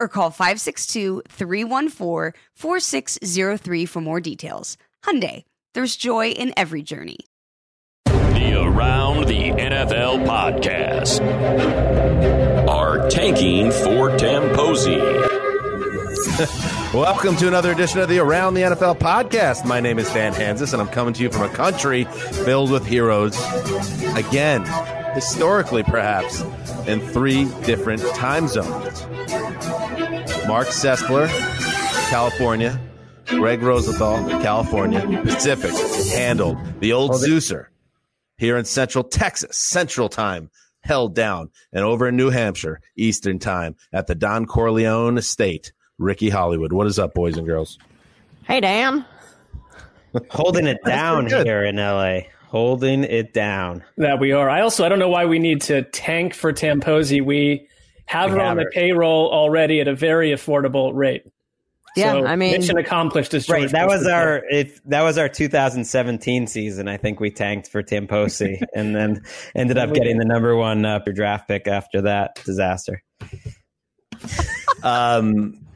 or call 562-314-4603 for more details. Hyundai, there's joy in every journey. The Around the NFL podcast are tanking for Tamposi. Welcome to another edition of the Around the NFL podcast. My name is Dan Hanzus, and I'm coming to you from a country filled with heroes. Again, historically, perhaps, in three different time zones. Mark Sessler, California. Greg Rosenthal, California. Pacific handled the old Zeuser here in Central Texas, Central Time held down, and over in New Hampshire, Eastern Time at the Don Corleone Estate. Ricky Hollywood. What is up, boys and girls? Hey, Dan. Holding it down here in LA. Holding it down. That we are. I also I don't know why we need to tank for Tamposi. We have We her on have the payroll already at a very affordable rate. Yeah, So, I mean- mission accomplished. As Right, that was our if that was our 2017 season. I think we tanked for Tamposi and then ended up getting the number one uh, draft pick after that disaster. Um,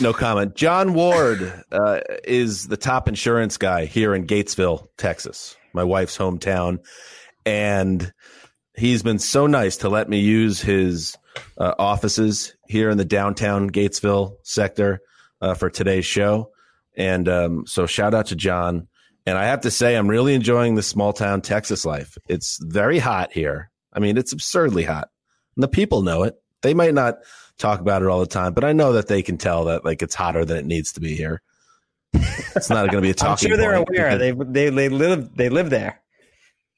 no comment. John Ward uh, is the top insurance guy here in Gatesville, Texas, my wife's hometown, and he's been so nice to let me use his uh, offices here in the downtown Gatesville sector uh, for today's show. And um, so, shout out to John. And I have to say, I'm really enjoying the small town Texas life. It's very hot here. I mean, it's absurdly hot. And the people know it. They might not talk about it all the time, but I know that they can tell that like it's hotter than it needs to be here. It's not going to be a I'm talking. sure they're point aware. They they they live they live there.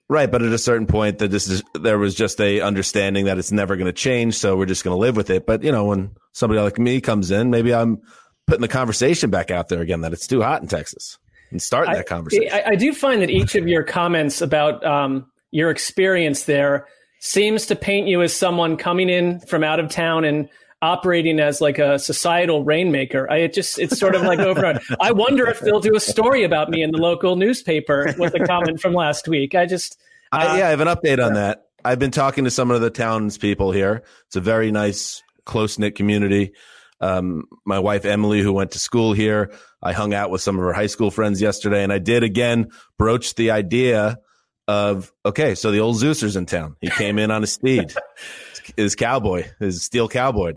Right, but at a certain point, that this is there was just a understanding that it's never going to change, so we're just going to live with it. But you know, when somebody like me comes in, maybe I'm putting the conversation back out there again that it's too hot in Texas and starting that conversation. I, I do find that each of your comments about um, your experience there seems to paint you as someone coming in from out of town and operating as like a societal rainmaker. I it just it's sort of like over. I wonder if they'll do a story about me in the local newspaper with a comment from last week. I just uh, I, yeah, I have an update on that. I've been talking to some of the townspeople here. It's a very nice, close knit community. Um, my wife Emily, who went to school here, I hung out with some of her high school friends yesterday, and I did again broach the idea of okay, so the old Zeuser's in town. He came in on a steed, his cowboy, his steel cowboy,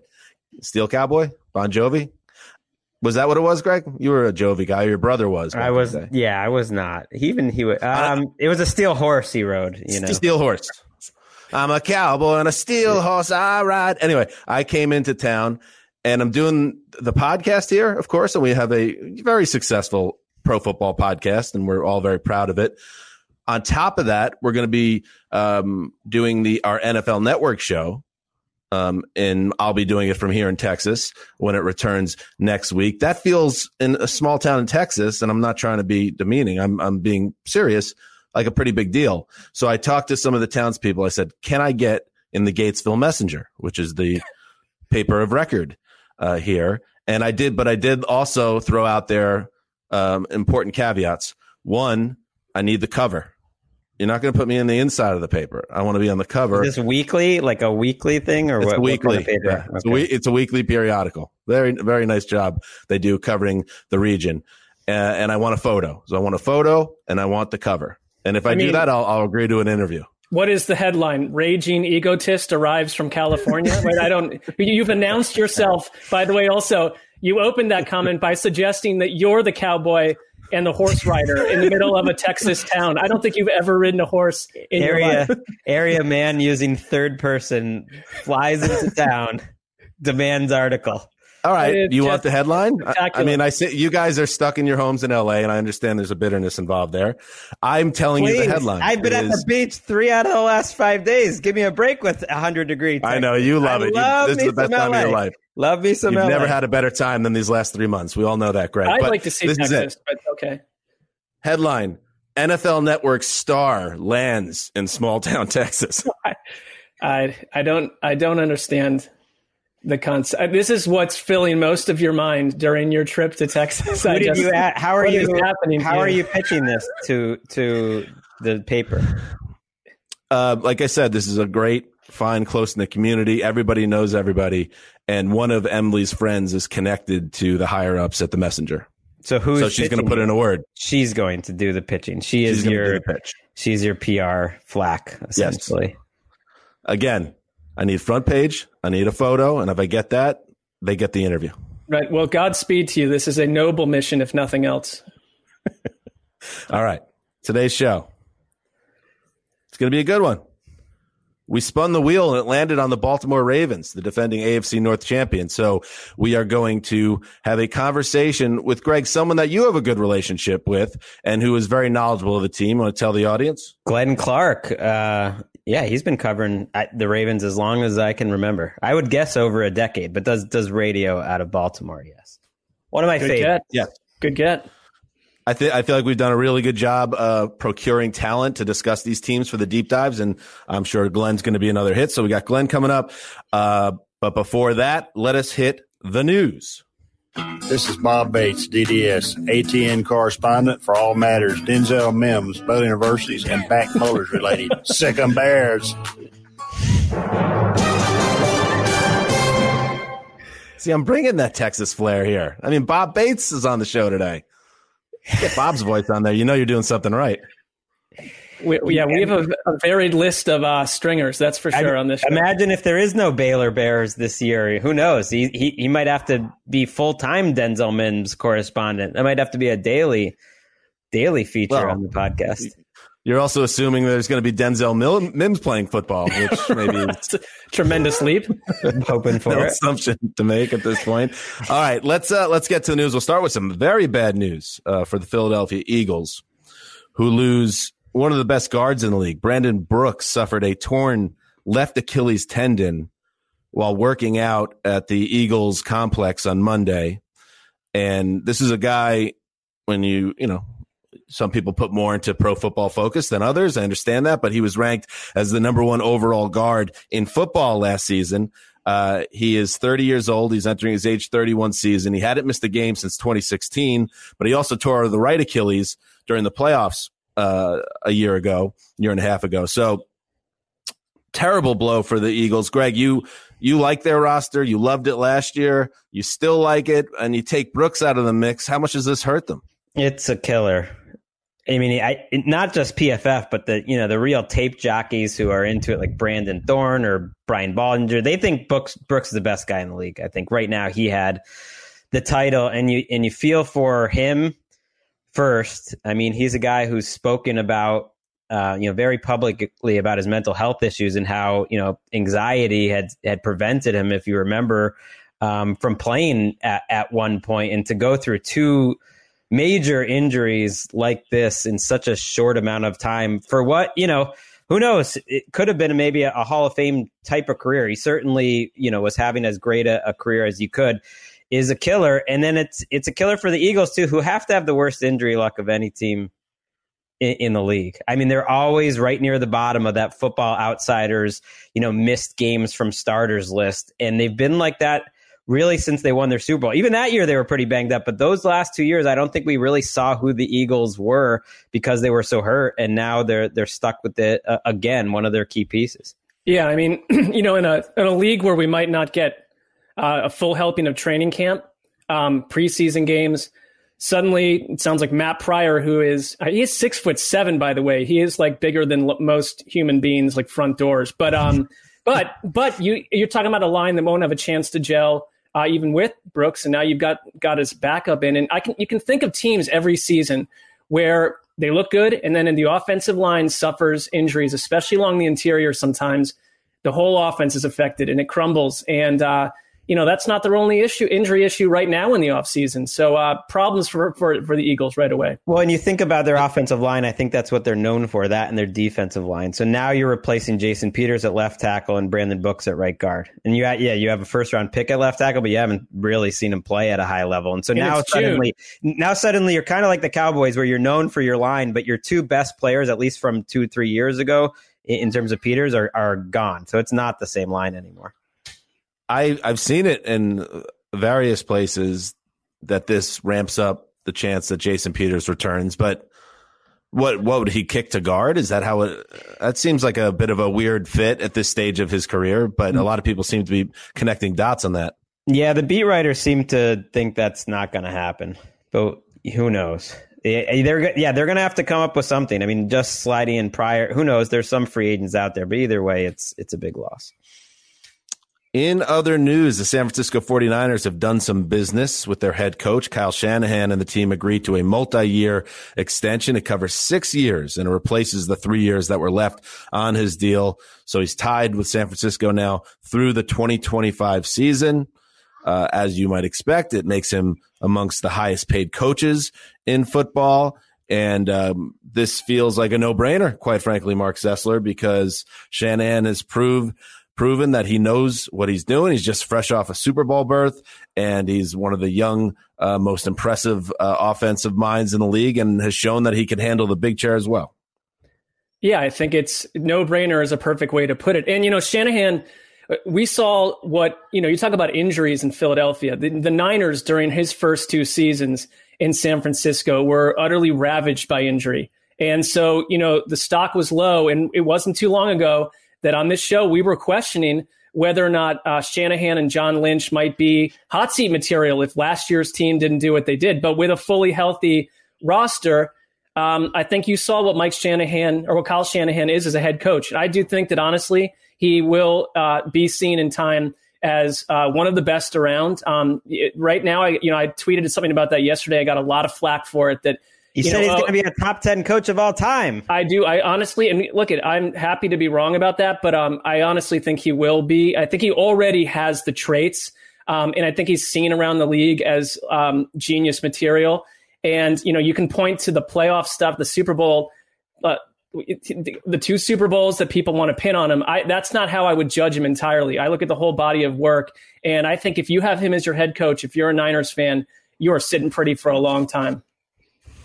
steel cowboy, Bon Jovi. Was that what it was, Greg? You were a Jovi guy. Your brother was. I was yeah, I was not. He Even he was. Um, it was a steel horse he rode. You know, Steel horse. I'm a cowboy on a steel horse. I ride. Anyway, I came into town and I'm doing the podcast here, of course, and we have a very successful pro football podcast, and we're all very proud of it. On top of that, we're going to be um, doing the our NFL Network show, um, and I'll be doing it from here in Texas when it returns next week. That feels in a small town in Texas, and I'm not trying to be demeaning. I'm I'm being serious. like a pretty big deal. So I talked to some of the townspeople. I said, "Can I get in the Gatesville Messenger, which is the paper of record uh, here?" And I did, but I did also throw out there um, important caveats. One, I need the cover. You're not going to put me in the inside of the paper. I want to be on the cover. Is this weekly, like a weekly thing, or It's what? what weekly. kind of paper? Yeah, it's, a Okay. we- it's a weekly periodical. Very, very nice job they do covering the region. Uh, and I want a photo. So I want a photo and I want the cover. And if I, I do that, I'll, I'll agree to an interview. What is the headline? Raging egotist arrives from California. Wait, I don't. You've announced yourself. By the way, also you opened that comment by suggesting that you're the cowboy and the horse rider in the middle of a Texas town. I don't think you've ever ridden a horse in your area life. area man using third person flies into town, demands article. All right. It's you want the headline? I, mean, I say you guys are stuck in your homes in LA, and I understand there's a bitterness involved there. I'm telling you the headline. I've been at the beach three out of the last five days. Give me a break with a hundred degrees. I know you love I it. You- love this me is the best time of your life. Love me some You've LA. never had a better time than these last three months. We all know that, Greg. I'd But like to see this is it. Texas, but okay. Headline: NFL Network star lands in small town Texas. I I don't I don't understand the concept. This is what's filling most of your mind during your trip to Texas. I just- you at, how are you happening How are you pitching this to to the paper? Uh, like I said, this is a great, fine, close in the community. Everybody knows everybody, and one of Emily's friends is connected to the higher ups at the Messenger. So who's so she's going to put in a word. She's going to do the pitching. She is going your pitch. she's your PR flack essentially. Again, I need front page. I need a photo, and if I get that, they get the interview. Right. Well, Godspeed to you. This is a noble mission, if nothing else. All right. Today's show. It's going to be a good one. We spun the wheel and it landed on the Baltimore Ravens, the defending AFC North champion. So we are going to have a conversation with Greg, someone that you have a good relationship with and who is very knowledgeable of the team. Want to tell the audience? Glenn Clark, uh, yeah, he's been covering uh, the Ravens as long as I can remember. I would guess over a decade, but does does radio out of Baltimore? Yes, one of my Good favorites. get. Yeah, good get. I think I feel like we've done a really good job uh, procuring talent to discuss these teams for the deep dives, and I'm sure Glenn's going to be another hit. So we got Glenn coming up, uh, but before that, let us hit the news. This is Bob Bates, DDS, ATN correspondent for all matters Denzel Mims, both universities, and back motors related. Sick 'em bears. See, I'm bringing that Texas flair here. I mean, Bob Bates is on the show today. Get Bob's voice on there. You know you're doing something right. We, yeah, we have a, a varied list of uh, stringers. That's for sure on this. Show. Imagine if there is no Baylor Bears this year. Who knows? He he, he might have to be full time Denzel Mims correspondent. That might have to be a daily daily feature Well, on the podcast. You're also assuming there's going to be Denzel Mil- Mims playing football, which maybe It's a tremendous leap. I'm hoping for no it. assumption to make at this point. All right, let's uh, let's get to the news. We'll start with some very bad news uh, for the Philadelphia Eagles, who lose one of the best guards in the league. Brandon Brooks suffered a torn left Achilles tendon while working out at the Eagles complex on Monday, and this is a guy when you you know. Some people put more into pro football focus than others. I understand that, but he was ranked as the number one overall guard in football last season. Uh, he is 30 years old. He's entering his age 31 season. He hadn't missed a game since 2016, but he also tore the right Achilles during the playoffs uh, a year ago, year and a half ago. So terrible blow for the Eagles. Greg, you you like their roster. You loved it last year. You still like it, and you take Brooks out of the mix. How much does this hurt them? It's a killer. I mean, I not just PFF, but the you know the real tape jockeys who are into it, like Brandon Thorn or Brian Baldinger. They think Brooks Brooks is the best guy in the league. I think right now he had the title, and you and you feel for him first. I mean, he's a guy who's spoken about uh, you know very publicly about his mental health issues and how you know anxiety had had prevented him, if you remember, um, from playing at, at one point, and to go through two major injuries like this in such a short amount of time for what you know who knows it could have been maybe a, a hall of fame type of career he certainly you know was having as great a, a career as you could is a killer and then it's it's a killer for the eagles too who have to have the worst injury luck of any team in, in, the league. I mean, they're always right near the bottom of that football outsiders, you know, missed games from starters list. And they've been like that really since they won their Super Bowl. Even that year, they were pretty banged up. But those last two years, I don't think we really saw who the Eagles were because they were so hurt. And now they're, they're stuck with it uh, again, one of their key pieces. Yeah. I mean, you know, in a, in a league where we might not get uh, a full helping of training camp, um, preseason games, suddenly it sounds like Matt Pryor, who is uh, he is six foot seven, by the way. He is like bigger than most human beings, like front doors. But um, but but you you're talking about a line that won't have a chance to gel. Uh, even with Brooks, and now you've got got his backup in, and I can you can think of teams every season where they look good, and then in the offensive line suffers injuries, especially along the interior. Sometimes the whole offense is affected, and it crumbles. And uh, you know that's not their only issue injury issue right now in the offseason. So uh, problems for, for for the eagles right away. Well and you think about their offensive line i think that's what they're known for that and their defensive line. So now you're replacing jason peters at left tackle and brandon brooks at right guard. And you yeah you have a first round pick at left tackle but you haven't really seen him play at a high level. And so and now suddenly June. now suddenly you're kind of like the cowboys where you're known for your line but your two best players at least from two three years ago in terms of peters are, are gone. So it's not the same line anymore I I've seen it in various places that this ramps up the chance that Jason Peters returns, but what what would he kick to guard? Is that how it? That seems like a bit of a weird fit at this stage of his career, but a mm-hmm. lot of people seem to be connecting dots on that. Yeah, the beat writers seem to think that's not going to happen, but who knows? They're yeah, they're going to have to come up with something. I mean, just sliding in Pryor. Who knows? There's some free agents out there, but either way, it's it's a big loss. In other news, the San Francisco 49ers have done some business with their head coach, Kyle Shanahan, and the team agreed to a multi-year extension. It covers six years and it replaces the three years that were left on his deal. So he's tied with San Francisco now through the 2025 season. Uh, as you might expect, it makes him amongst the highest paid coaches in football. And um, this feels like a no brainer, quite frankly, Mark Sessler, because Shanahan has proved proven that he knows what he's doing. He's just fresh off a Super Bowl berth, and he's one of the young, uh, most impressive uh, offensive minds in the league, and has shown that he can handle the big chair as well. Yeah, I think it's no brainer is a perfect way to put it. And you know, Shanahan, uh, we saw what you know. You talk about injuries in Philadelphia. The, the Niners during his first two seasons in San Francisco were utterly ravaged by injury. And so, you know, the stock was low, and it wasn't too long ago that on this show we were questioning whether or not uh, Shanahan and John Lynch might be hot seat material if last year's team didn't do what they did. But with a fully healthy roster, um, I think you saw what Mike Shanahan or what Kyle Shanahan is as a head coach. I do think that honestly, he will uh, be seen in time as uh, one of the best around. Um, it, right now, I you know I tweeted something about that yesterday. I got a lot of flack for it that he said know, he's going to be a top 10 coach of all time. I do. I honestly, and look at, I'm happy to be wrong about that, but um, I honestly think he will be. I think he already has the traits. Um, and I think he's seen around the league as um, genius material. And, you know, you can point to the playoff stuff, the Super Bowl, uh, the two Super Bowls that people want to pin on him. I, that's not how I would judge him entirely. I look at the whole body of work. And I think if you have him as your head coach, if you're a Niners fan, you are sitting pretty for a long time.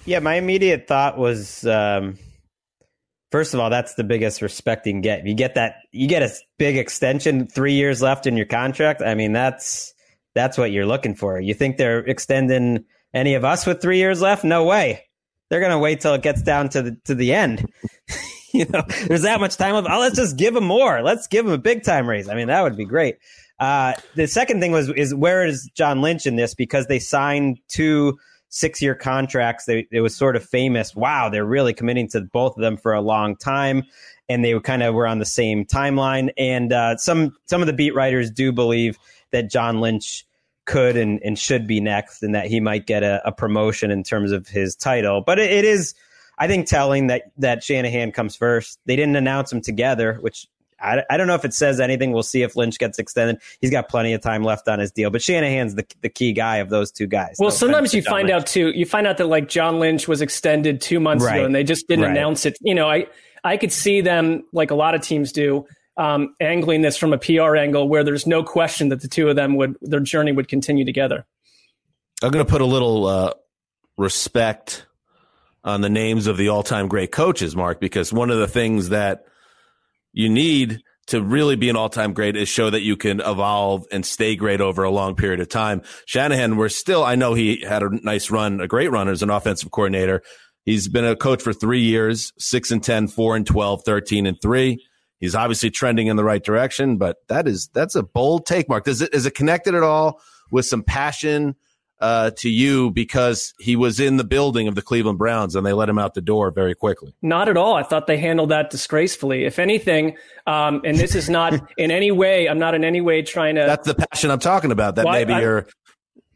Yeah, my immediate thought was um, first of all, that's the biggest respecting get. You get that you get a big extension, three years left in your contract. I mean, that's that's what you're looking for. You think they're extending any of us with three years left? No way. They're gonna wait till it gets down to the to the end. you know, there's that much time left. Oh, let's just give them more. Let's give them a big time raise. I mean, that would be great. Uh, the second thing was is where is John Lynch in this because they signed two six year contracts. They, it was sort of famous. Wow, they're really committing to both of them for a long time. And they were kind of were on the same timeline. And uh, some some of the beat writers do believe that John Lynch could and, and should be next, and that he might get a, a promotion in terms of his title. But it, it is, I think, telling that that Shanahan comes first. They didn't announce them together, which I, I don't know if it says anything. We'll see if Lynch gets extended. He's got plenty of time left on his deal, but Shanahan's the the key guy of those two guys. Well, no sometimes you find Lynch. out too. You find out that like John Lynch was extended two months right. ago, and they just didn't right. announce it. You know, I I could see them like a lot of teams do. Um, angling this from a PR angle where there's no question that the two of them would their journey would continue together. I'm going to put a little uh, respect on the names of the all-time great coaches, Mark, because one of the things that you need to really be an all-time great is show that you can evolve and stay great over a long period of time. Shanahan, we're still, I know he had a nice run, a great run as an offensive coordinator. He's been a coach for three years, six and 10, four and 12, 13 and three. He's obviously trending in the right direction, but that is, that's a bold take, Mark. Does it, is it connected at all with some passion, uh, to you because he was in the building of the Cleveland Browns and they let him out the door very quickly. Not at all. I thought they handled that disgracefully. If anything, um, and this is not in any way, I'm not in any way trying to. That's the passion I'm talking about. That Well, maybe I- you're.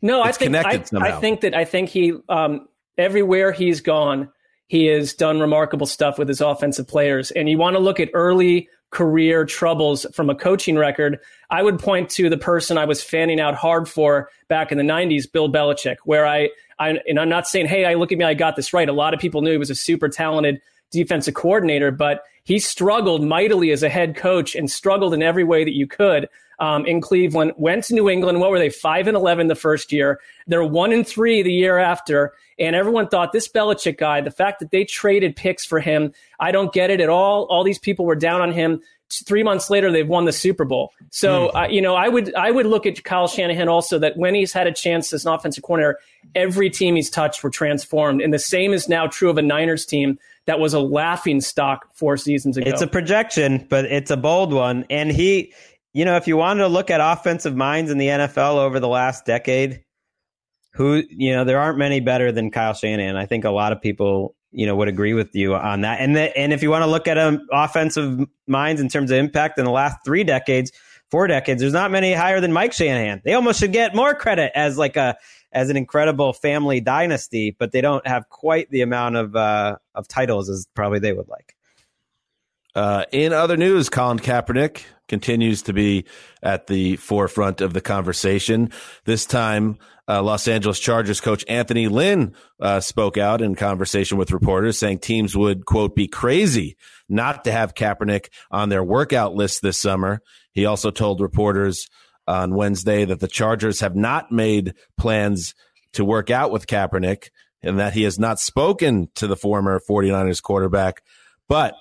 No, I think I. I think that I think he um, everywhere he's gone, he has done remarkable stuff with his offensive players. And you want to look at early career troubles from a coaching record. I would point to the person I was fanning out hard for back in the '90s, Bill Belichick, where I, I and I'm not saying, hey, I look at me, I got this right. A lot of people knew he was a super talented defensive coordinator, but he struggled mightily as a head coach and struggled in every way that you could um, in Cleveland. Went to New England. What were they? Five and eleven the first year. They're one and three the year after. And everyone thought this Belichick guy, the fact that they traded picks for him, I don't get it at all. All these people were down on him. Three months later, they've won the Super Bowl. So, uh, you know, I would I would look at Kyle Shanahan also that when he's had a chance as an offensive coordinator, every team he's touched were transformed, and the same is now true of a Niners team that was a laughing stock four seasons ago. It's a projection, but it's a bold one. And he, you know, if you wanted to look at offensive minds in the NFL over the last decade, who, you know, there aren't many better than Kyle Shanahan. I think a lot of people, you know, would agree with you on that. And the, and if you want to look at um, offensive minds in terms of impact in the last three decades, four decades, there's not many higher than Mike Shanahan. They almost should get more credit as like a as an incredible family dynasty, but they don't have quite the amount of uh, of titles as probably they would like. Uh, in other news, Colin Kaepernick continues to be at the forefront of the conversation. This time, uh, Los Angeles Chargers coach Anthony Lynn uh, spoke out in conversation with reporters, saying teams would quote be crazy not to have Kaepernick on their workout list this summer. He also told reporters on Wednesday that the Chargers have not made plans to work out with Kaepernick and that he has not spoken to the former 49ers quarterback, but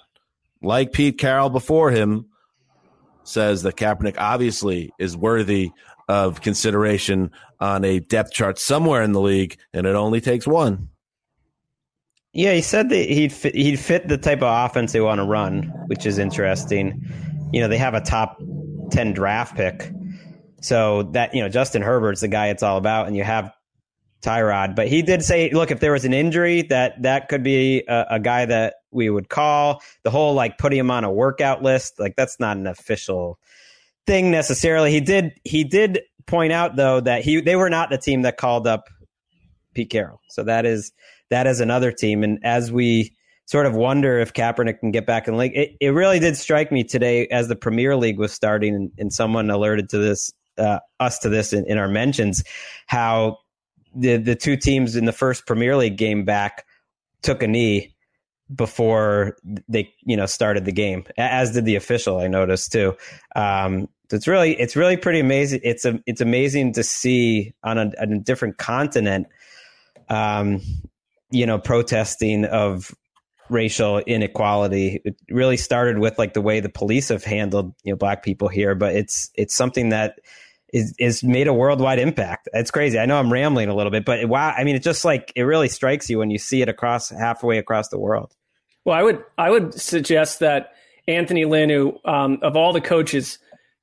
like Pete Carroll before him, says that Kaepernick obviously is worthy of consideration on a depth chart somewhere in the league, and it only takes one. Yeah, he said that he'd fit, he'd fit the type of offense they want to run, which is interesting. You know, they have a top ten draft pick, so that you know Justin Herbert's the guy it's all about, and you have Tyrod. But he did say, look, if there was an injury, that that could be a, a guy that we would call. The whole like putting him on a workout list, like that's not an official thing necessarily. He did he did point out though that he they were not the team that called up Pete Carroll. So that is that is another team. And as we sort of wonder if Kaepernick can get back in the league, it, it really did strike me today as the Premier League was starting, and, and someone alerted to this uh, us to this in, in our mentions, how the the two teams in the first Premier League game back took a knee before they you know started the game, as did the official. I noticed too. Um, it's really it's really pretty amazing. It's a it's amazing to see on a, on a different continent, um, you know, protesting of racial inequality. It really started with like the way the police have handled you know black people here, but it's it's something that is is made a worldwide impact. It's crazy. I know I'm rambling a little bit, but wow, I mean, it just like it really strikes you when you see it across halfway across the world. Well, I would I would suggest that Anthony Lynn, who um, of all the coaches,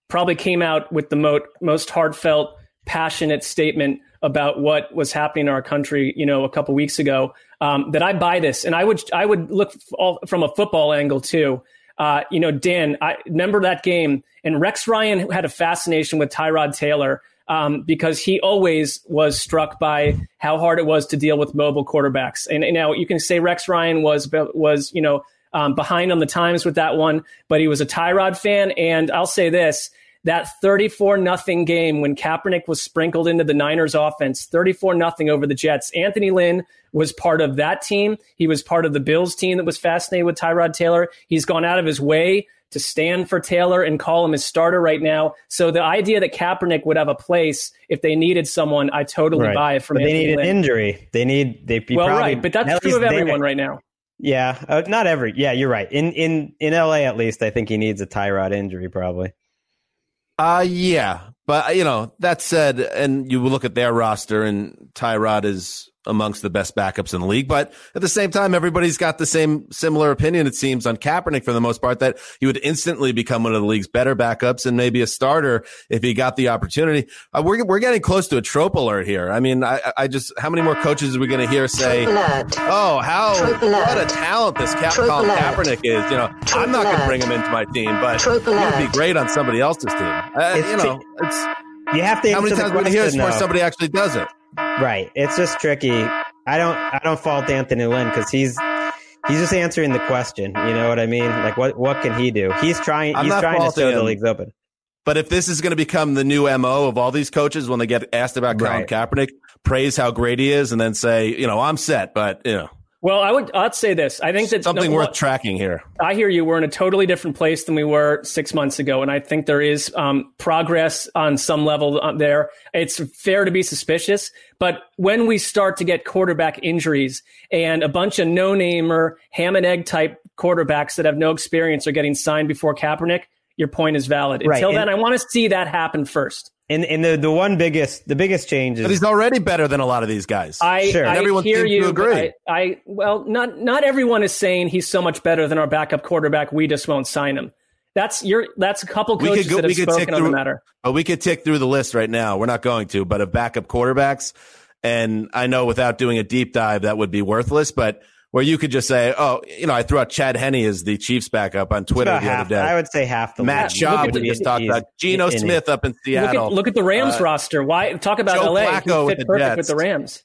probably came out with the mo- most heartfelt, passionate statement about what was happening in our country. You know, a couple weeks ago. Um, that I buy this, and I would I would look all, from a football angle too. Uh, you know, Dan, I remember that game, and Rex Ryan had a fascination with Tyrod Taylor um, because he always was struck by how hard it was to deal with mobile quarterbacks. And, and now you can say Rex Ryan was was you know um, behind on the times with that one, but he was a Tyrod fan. And I'll say this: that 34 nothing game when Kaepernick was sprinkled into the Niners offense, 34 nothing over the Jets. Anthony Lynn was part of that team. He was part of the Bills team that was fascinated with Tyrod Taylor. He's gone out of his way to stand for Taylor and call him his starter right now. So the idea that Kaepernick would have a place if they needed someone, I totally Right. buy it from But they Anthony need an injury. They need they Well, probably, right, but that's true of everyone there- right now. Yeah, uh, not every. Yeah, you're right. In in in LA, at least, I think he needs a Tyrod injury probably. Uh yeah, but you know that said, and you look at their roster, and Tyrod is amongst the best backups in the league. But at the same time, everybody's got the same similar opinion. It seems on Kaepernick for the most part that he would instantly become one of the league's better backups and maybe a starter if he got the opportunity. Uh, we're we're getting close to a trope alert here. I mean, I I just how many more coaches are we going to hear say, "Oh, how what a talent this Cap- Colin Kaepernick is"? You know, I'm not going to bring him into my team, but he would be great on somebody else's team. Uh, you know, it's You have to how many times the are we going to hear this question, before somebody actually does it? Right. It's just tricky. I don't I don't fault Anthony Lynn because he's he's just answering the question. You know what I mean? Like what what can he do? He's trying I'm he's trying to show the league's open. But if this is going to become the new MO of all these coaches when they get asked about Colin Right. Kaepernick, praise how great he is, and then say, you know, I'm set, but you know, Well, I would I'd say this. I think that something no, worth tracking here. I hear you. We're in a totally different place than we were six months ago, and I think there is um, progress on some level uh, there. It's fair to be suspicious, but when we start to get quarterback injuries and a bunch of no-namer ham and egg type quarterbacks that have no experience are getting signed before Kaepernick, your point is valid. Right, Until and- then, I want to see that happen first. And and the the one biggest the biggest change But is he's already better than a lot of these guys. I, Sure. I everyone hear seems to you. agree. but I, I well, not not everyone is saying he's so much better than our backup quarterback. We just won't sign him. That's your. That's a couple We could coaches go- that have we could spoken tick on the matter. But we could tick through the list right now. We're not going to, but of backup quarterbacks. And I know without doing a deep dive, that would be worthless, but where you could just say, oh, you know, I threw out Chad Henne as the Chiefs backup on Twitter the half. other day. I would say half the Matt Schaub, would we just talked about Geno. Smith up in Look Seattle. at, look at the Rams Uh, roster. Why talk about Joe LA? Flacco He with fit perfect Jets. with the Rams.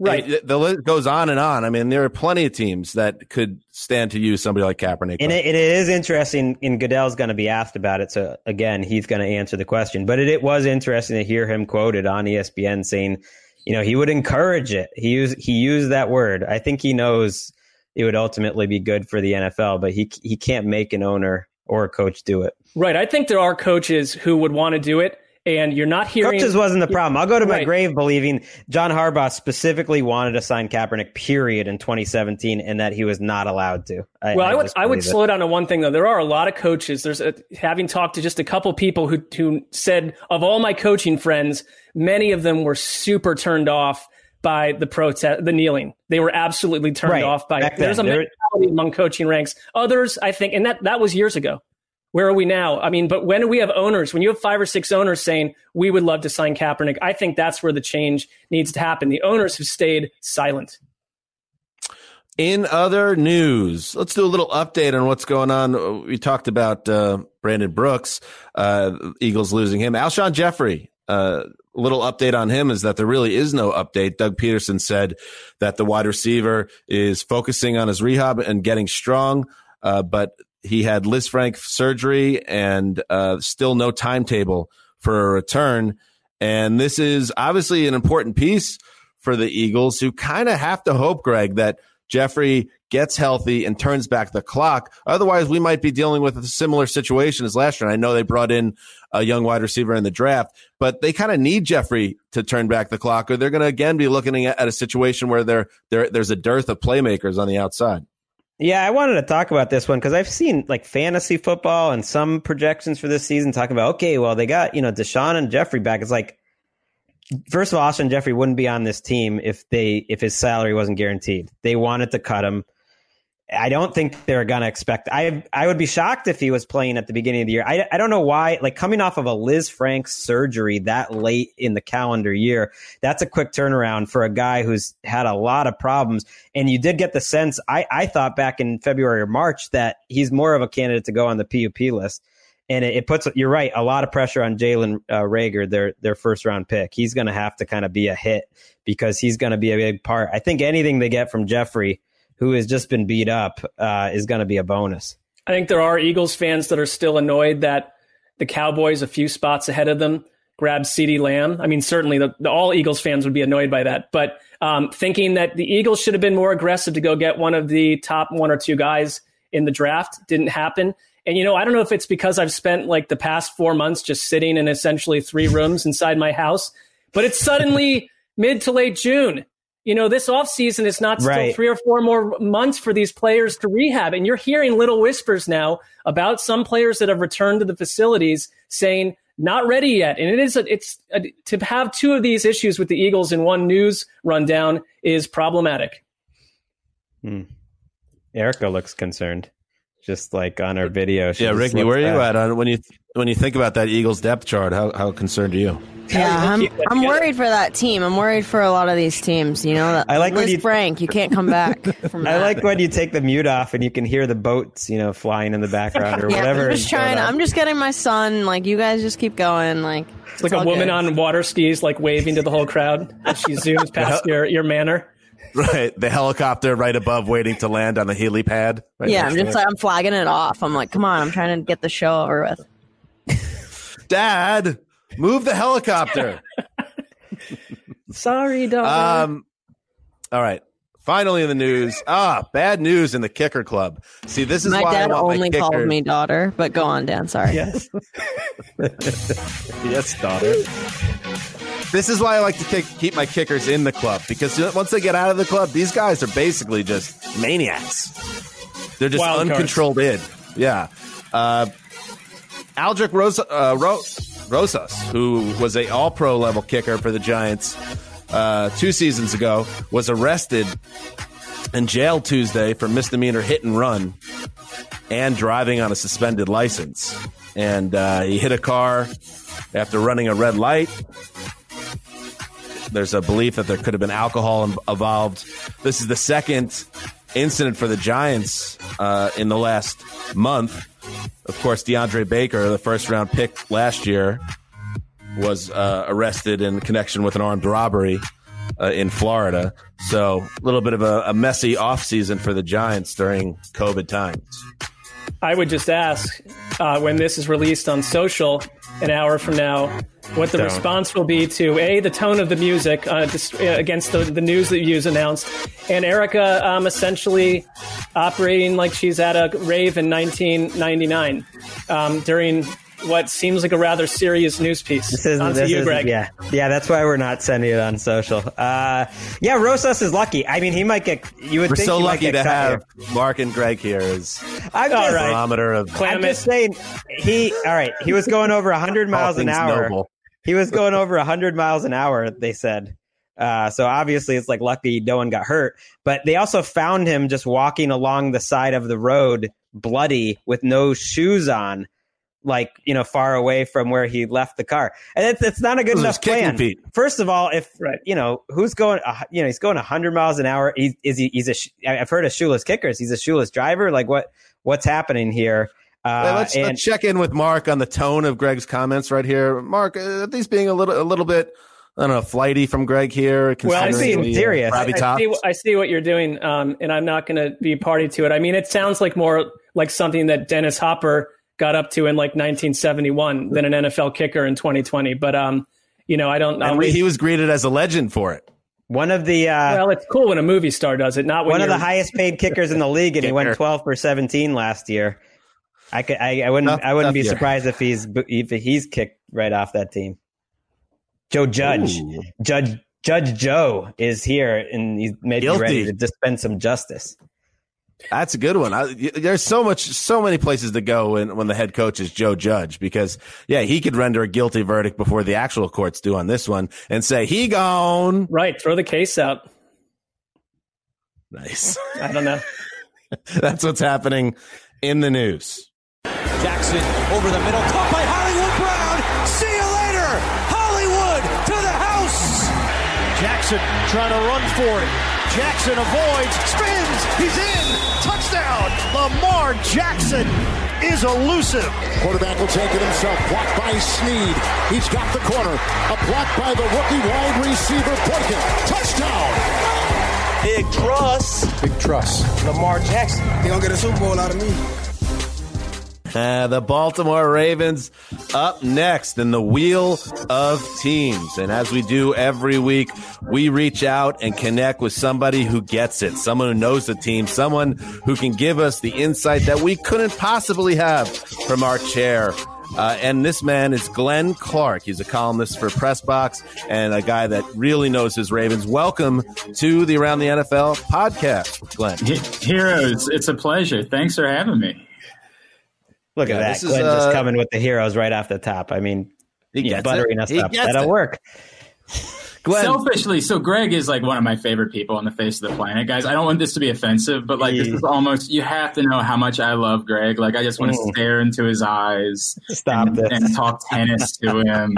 Right. The, the list goes on and on. I mean, there are plenty of teams that could stand to use somebody like Kaepernick. And it, it is interesting, and Goodell's going to be asked about it. So again, he's going to answer the question. But it, it was interesting to hear him quoted on ESPN saying, you know, he would encourage it. He used he used that word. I think he knows it would ultimately be good for the NFL, but he he can't make an owner or a coach do it. Right. I think there are coaches who would want to do it, and you're not hearing. Coaches wasn't the problem. I'll go to my Right. grave believing John Harbaugh specifically wanted to sign Kaepernick, period, in 2017, and that he was not allowed to. I, well, I, would I would it. slow down to one thing though. There are a lot of coaches. There's a, having talked to just a couple people who who said of all my coaching friends, many of them were super turned off by the protest, the kneeling. They were absolutely turned Right. off by. Back There's then, a there- among coaching ranks. Others, I think, and that that was years ago. Where are we now? I mean, but when we have owners? When you have five or six owners saying we would love to sign Kaepernick, I think that's where the change needs to happen. The owners have stayed silent. In other news, let's do a little update on what's going on. We talked about uh, Brandon Brooks, uh, Eagles losing him. Alshon Jeffery, uh, a little update on him is that there really is no update. Doug Pederson said that the wide receiver is focusing on his rehab and getting strong, uh, but he had Lisfranc surgery and uh, still no timetable for a return. And this is obviously an important piece for the Eagles who kind of have to hope, Greg, that Jeffery gets healthy and turns back the clock. Otherwise, we might be dealing with a similar situation as last year. And I know they brought in a young wide receiver in the draft, but they kind of need Jeffery to turn back the clock, or they're going to again be looking at, a situation where there there's a dearth of playmakers on the outside. Yeah, I wanted to talk about this one because I've seen like fantasy football and some projections for this season talking about okay, well they got you know DeSean and Jeffery back. It's like first of all, Alshon Jeffery wouldn't be on this team if they if his salary wasn't guaranteed. They wanted to cut him. I don't think they're gonna expect. I I would be shocked if he was playing at the beginning of the year. I I don't know why. Like coming off of a Lisfranc surgery that late in the calendar year, that's a quick turnaround for a guy who's had a lot of problems. And you did get the sense. I I thought back in February or March that he's more of a candidate to go on the PUP list. And it, it puts you're right a lot of pressure on Jalen uh, Reagor, their their first round pick. He's going to have to kind of be a hit because he's going to be a big part. I think anything they get from Jeffery who has just been beat up, uh, is going to be a bonus. I think there are Eagles fans that are still annoyed that the Cowboys a few spots ahead of them grab CeeDee Lamb. I mean, certainly the, the, all Eagles fans would be annoyed by that, but um, thinking that the Eagles should have been more aggressive to go get one of the top one or two guys in the draft didn't happen. And you know, I don't know if it's because I've spent like the past four months just sitting in essentially three rooms inside my house, but it's suddenly mid to late June. You know, this offseason is not still Right. three or four more months for these players to rehab. And you're hearing little whispers now about some players that have returned to the facilities saying, not ready yet. And it is, a, it's a, to have two of these issues with the Eagles in one news rundown is problematic. Hmm. Erica looks concerned, just like on her video. she Yeah, just Ricky, where are you at on when you when you think about that Eagles depth chart? How how concerned are you? Yeah, I'm, I'm worried for that team. I'm worried for a lot of these teams. You know, I like when Liz you- Frank. You can't come back from I that. like when you take the mute off and you can hear the boats, you know, flying in the background or yeah, whatever. I'm just trying. I'm just getting my son. Like you guys, just keep going. Like It's like a woman on water skis, like waving to the whole crowd as she zooms past your, your manor. Right, the helicopter right above, waiting to land on the helipad. Right yeah, I'm just it. like I'm flagging it off. I'm like, come on, I'm trying to get the show over with. Dad, move the helicopter. Sorry, dog. Um, all right. Finally, in the news, ah, bad news in the kicker club. See, this is my why dad I want only my called me daughter, but go on, Dan. Sorry. yes. yes, daughter. This is why I like to kick, keep my kickers in the club because once they get out of the club, these guys are basically just maniacs. They're just Wild cards. uncontrolled in. Yeah. Uh, Aldrick Rose, uh, Ro- Rosas, who was a All Pro level kicker for the Giants uh, two seasons ago, was arrested and jailed Tuesday for misdemeanor hit and run and driving on a suspended license. And uh, he hit a car after running a red light. There's a belief that there could have been alcohol involved. This is the second incident for the Giants uh, in the last month. Of course, DeAndre Baker, the first round pick last year, was uh, arrested in connection with an armed robbery uh, in Florida. So, a little bit of a, a messy offseason for the Giants during COVID times. I would just ask uh, when this is released on social an hour from now, what the Don't. response will be to a the tone of the music uh, dis- uh, against the, the news that you've announced, and Erica um, essentially operating like she's at a rave in 1999 um, during what seems like a rather serious news piece. This is, On this you, Greg. Yeah, yeah. That's why we're not sending it on social. Uh, yeah, Rosas is lucky. I mean, he might get. You would We're think so lucky to cut have here. Mark and Greg here as I'm All just, right. barometer of I'm Clam just it. saying he. All right, he was going over 100 miles an hour. noble. He was going over 100 miles an hour. They said. Uh, so obviously, it's like lucky no one got hurt. But they also found him just walking along the side of the road, bloody, with no shoes on, like you know, far away from where he left the car. And it's it's not a good enough plan. feet. First of all, if Right. you know who's going, uh, you know, he's going 100 miles an hour. He's is he, he's a. sh- I've heard of shoeless kickers. He's a shoeless driver. Like what? What's happening here? Uh, Hey, let's, and let's check in with Mark on the tone of Greg's comments right here. Mark, uh, are these being a little a little bit, I don't know, flighty from Greg here? Well, I see- the, uh, serious. Robbie I, I see, I see what you're doing, um, and I'm not going to be party to it. I mean, it sounds like more like something that Dennis Hopper got up to in like 1971 than an NFL kicker in 2020. But um, you know, I don't. I'll and wait- he was greeted as a legend for it. one of the uh, well, it's cool when a movie star does it, not when one of you're- the highest paid kickers in the league, and he went 12 for 17 last year. I could, I, I wouldn't, Tough- I wouldn't be year. surprised if he's if he's kicked right off that team. Joe Judge, Ooh. Judge Judge Joe is here, and he's maybe Guilty. ready to dispense some justice. That's a good one. I, y- there's so much, so many places to go when, when the head coach is Joe Judge because, yeah, he could render a guilty verdict before the actual courts do on this one and say he gone. right. Throw the case out. Nice. I don't know. That's what's happening in the news. Jackson over the middle, caught by Hollywood Brown. See you later, Hollywood to the house. Jackson trying to run for it. Jackson avoids, spins, he's in. Touchdown. Lamar Jackson is elusive. Quarterback will take it himself. Blocked by Sneed. He's got the corner. A block by the rookie wide receiver Boykin. Touchdown. Big trust. Big trust. Lamar Jackson. He gonna get a Super Bowl out of me. The Baltimore Ravens up next in the Wheel of Teams. And as we do every week, we reach out and connect with somebody who gets it, someone who knows the team, someone who can give us the insight that we couldn't possibly have from our chair. Uh, and this man is Glenn Clark. He's a columnist for Pressbox and a guy that really knows his Ravens. Welcome to the Around the NFL podcast, Glenn. Heroes, it's a pleasure. Thanks for having me. Look at that. this is, just uh, coming with the heroes right off the top. I mean, He you buttering it. us He up. That'll it. work. Glenn, Selfishly, so Greg is like one of my favorite people on the face of the planet, guys. I don't want this to be offensive, but like this is almost you have to know how much I love Greg. Like I just want to Mm. stare into his eyes Stop and, this. and talk tennis to him.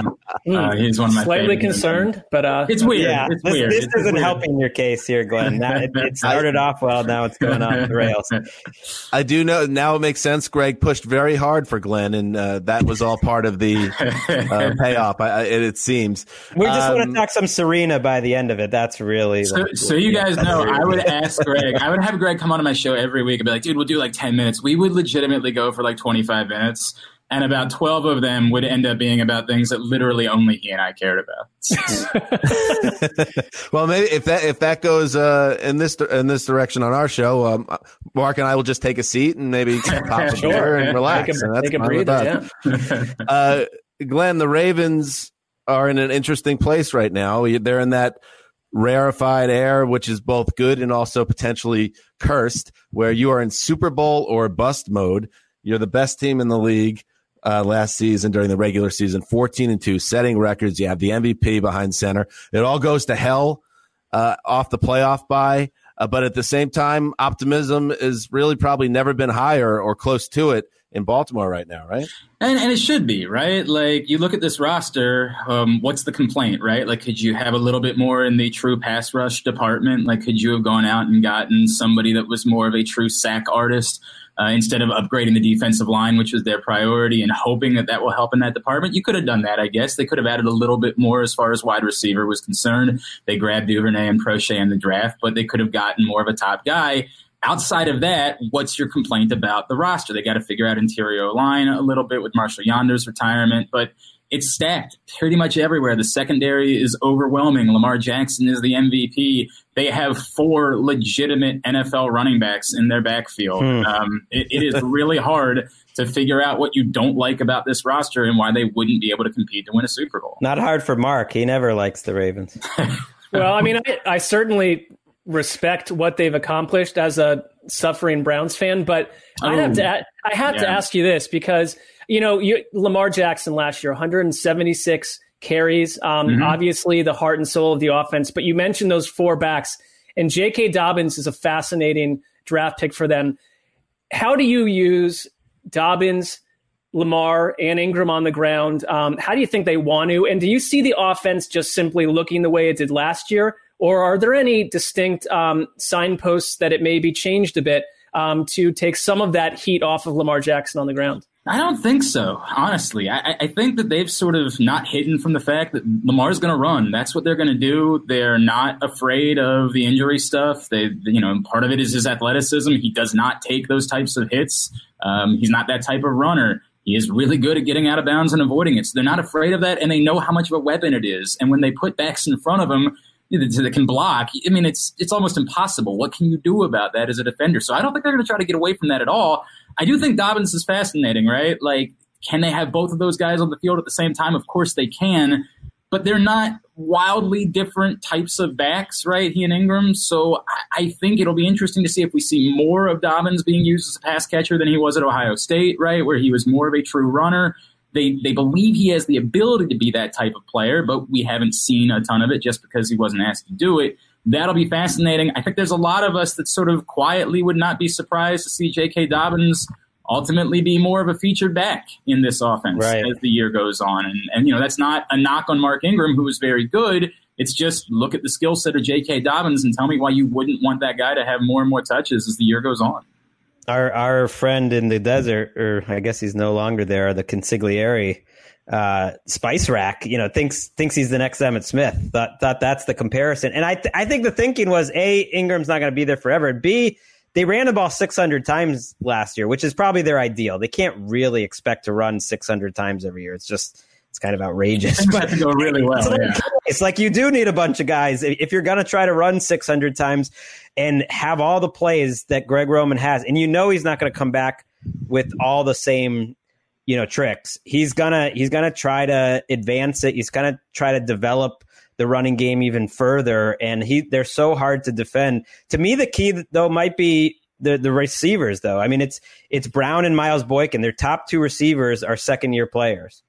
Uh, he's one of my Slightly favorite. concerned, but uh, It's weird. Yeah, It's this, weird. this It's isn't weird. helping your case here, Glenn. Now, it, it started off well. Now it's going off the rails. I do know now it makes sense. Greg pushed very hard for Glenn, and uh, that was all part of the uh, payoff. I, I, it, it seems. We just want Um, to talk some Serena by the end of it. That's really. So, so you guys know, I would ask Greg. I would have Greg come onto my show every week and be like, "Dude, we'll do like ten minutes." We would legitimately go for like twenty five minutes, and about twelve of them would end up being about things that literally only he and I cared about. well, maybe if that if that goes uh, in this in this direction on our show, um, Mark and I will just take a seat and maybe pop a Sure. beer and relax. Take a- and that's take a fine with breather, us. uh, Glenn, the Ravens are in an interesting place right now. They're in that rarefied air, which is both good and also potentially cursed, where you are in Super Bowl or bust mode. You're the best team in the league uh, last season during the regular season, 14 and 2, setting records. You have the MVP behind center. It all goes to hell uh, off the playoff bye. Uh, but at the same time, optimism is really probably never been higher or close to it in Baltimore right now, right? And, and it should be, right? Like, you look at this roster, um, what's the complaint, right? Like, could you have a little bit more in the true pass rush department? Like, could you have gone out and gotten somebody that was more of a true sack artist uh, instead of upgrading the defensive line, which was their priority, and hoping that that will help in that department? You could have done that, I guess. They could have added a little bit more as far as wide receiver was concerned. They grabbed Duvernay and Proche in the draft, but they could have gotten more of a top guy outside of that, what's your complaint about the roster? They got to figure out interior line a little bit with Marshal Yanda's retirement, but it's stacked pretty much everywhere. The secondary is overwhelming. Lamar Jackson is the MVP. They have four legitimate NFL running backs in their backfield. Hmm. Um, it, it is really hard to figure out what you don't like about this roster and why they wouldn't be able to compete to win a Super Bowl. Not hard for Mark. He never likes the Ravens. well, I mean, I, I certainly respect what they've accomplished as a suffering Browns fan, but I have to a- I have to ask you this because you know you, Lamar Jackson last year, 176 carries, um, Mhm. obviously the heart and soul of the offense. But you mentioned those four backs, and J.K. Dobbins is a fascinating draft pick for them. How do you use Dobbins? Lamar and Ingram on the ground. Um, how do you think they want to? And do you see the offense just simply looking the way it did last year? Or are there any distinct um, signposts that it may be changed a bit um, to take some of that heat off of Lamar Jackson on the ground? I don't think so, honestly. I, I think that they've sort of not hidden from the fact that Lamar's going to run. That's what they're going to do. They're not afraid of the injury stuff. They, you know, part of it is his athleticism. He does not take those types of hits. Um, he's not that type of runner. He is really good at getting out of bounds and avoiding it. So they're not afraid of that, and they know how much of a weapon it is. And when they put backs in front of him that can block, I mean, it's it's almost impossible. What can you do about that as a defender? So I don't think they're going to try to get away from that at all. I do think Dobbins is fascinating, right? Like, can they have both of those guys on the field at the same time? Of course they can, but they're not wildly different types of backs, right? He and Ingram. So I, I think it'll be interesting to see if we see more of Dobbins being used as a pass catcher than he was at Ohio State, right? Where he was more of a true runner. They, they believe he has the ability to be that type of player, but we haven't seen a ton of it just because he wasn't asked to do it. That'll be fascinating. I think there's a lot of us that sort of quietly would not be surprised to see J.K. Dobbins ultimately be more of a featured back in this offense Right. as the year goes on. And, and, you know, that's not a knock on Mark Ingram, who was very good. It's just look at the skill set of J.K. Dobbins and tell me why you wouldn't want that guy to have more and more touches as the year goes on. Our our friend in the desert, or I guess he's no longer there, the consigliere, uh, Spice Rack, you know, thinks thinks he's the next Emmitt Smith. Thought thought that's the comparison, and I th- I think the thinking was a Ingram's not going to be there forever, and b they ran the ball 600 times last year, which is probably their ideal. They can't really expect to run 600 times every year. It's just it's kind of outrageous. But to go really well. It's like, yeah. it's like you do need a bunch of guys if you're going to try to run 600 times and have all the plays that Greg Roman has, and you know he's not going to come back with all the same you know tricks. He's gonna he's gonna try to advance it. He's gonna try to develop the running game even further, and he they're so hard to defend. To me, the key though might be the the receivers though. I mean, it's it's Brown and Miles Boykin. Their top two receivers are second year players.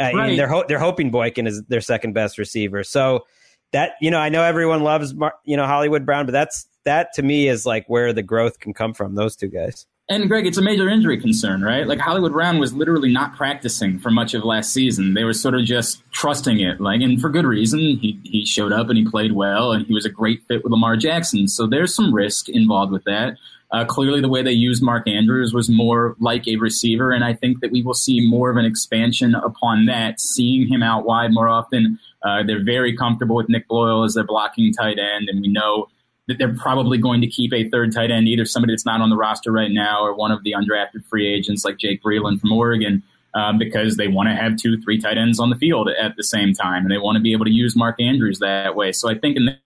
Uh, Right. and they're ho- they're hoping Boykin is their second best receiver. So that you know, I know everyone loves Mar- you know Hollywood Brown, but that's that to me is like where the growth can come from. Those two guys. And Greg, it's a major injury concern, right? Like Hollywood Brown was literally not practicing for much of last season. They were sort of just trusting it, like, and for good reason. He he showed up and he played well, and he was a great fit with Lamar Jackson. So there's some risk involved with that. Uh, clearly, the way they used Mark Andrews was more like a receiver, and I think that we will see more of an expansion upon that, seeing him out wide more often. Uh, they're very comfortable with Nick Boyle as their blocking tight end, and we know that they're probably going to keep a third tight end, either somebody that's not on the roster right now or one of the undrafted free agents like Jake Breeland from Oregon, um, because they want to have two, three tight ends on the field at the same time, and they want to be able to use Mark Andrews that way. So I think in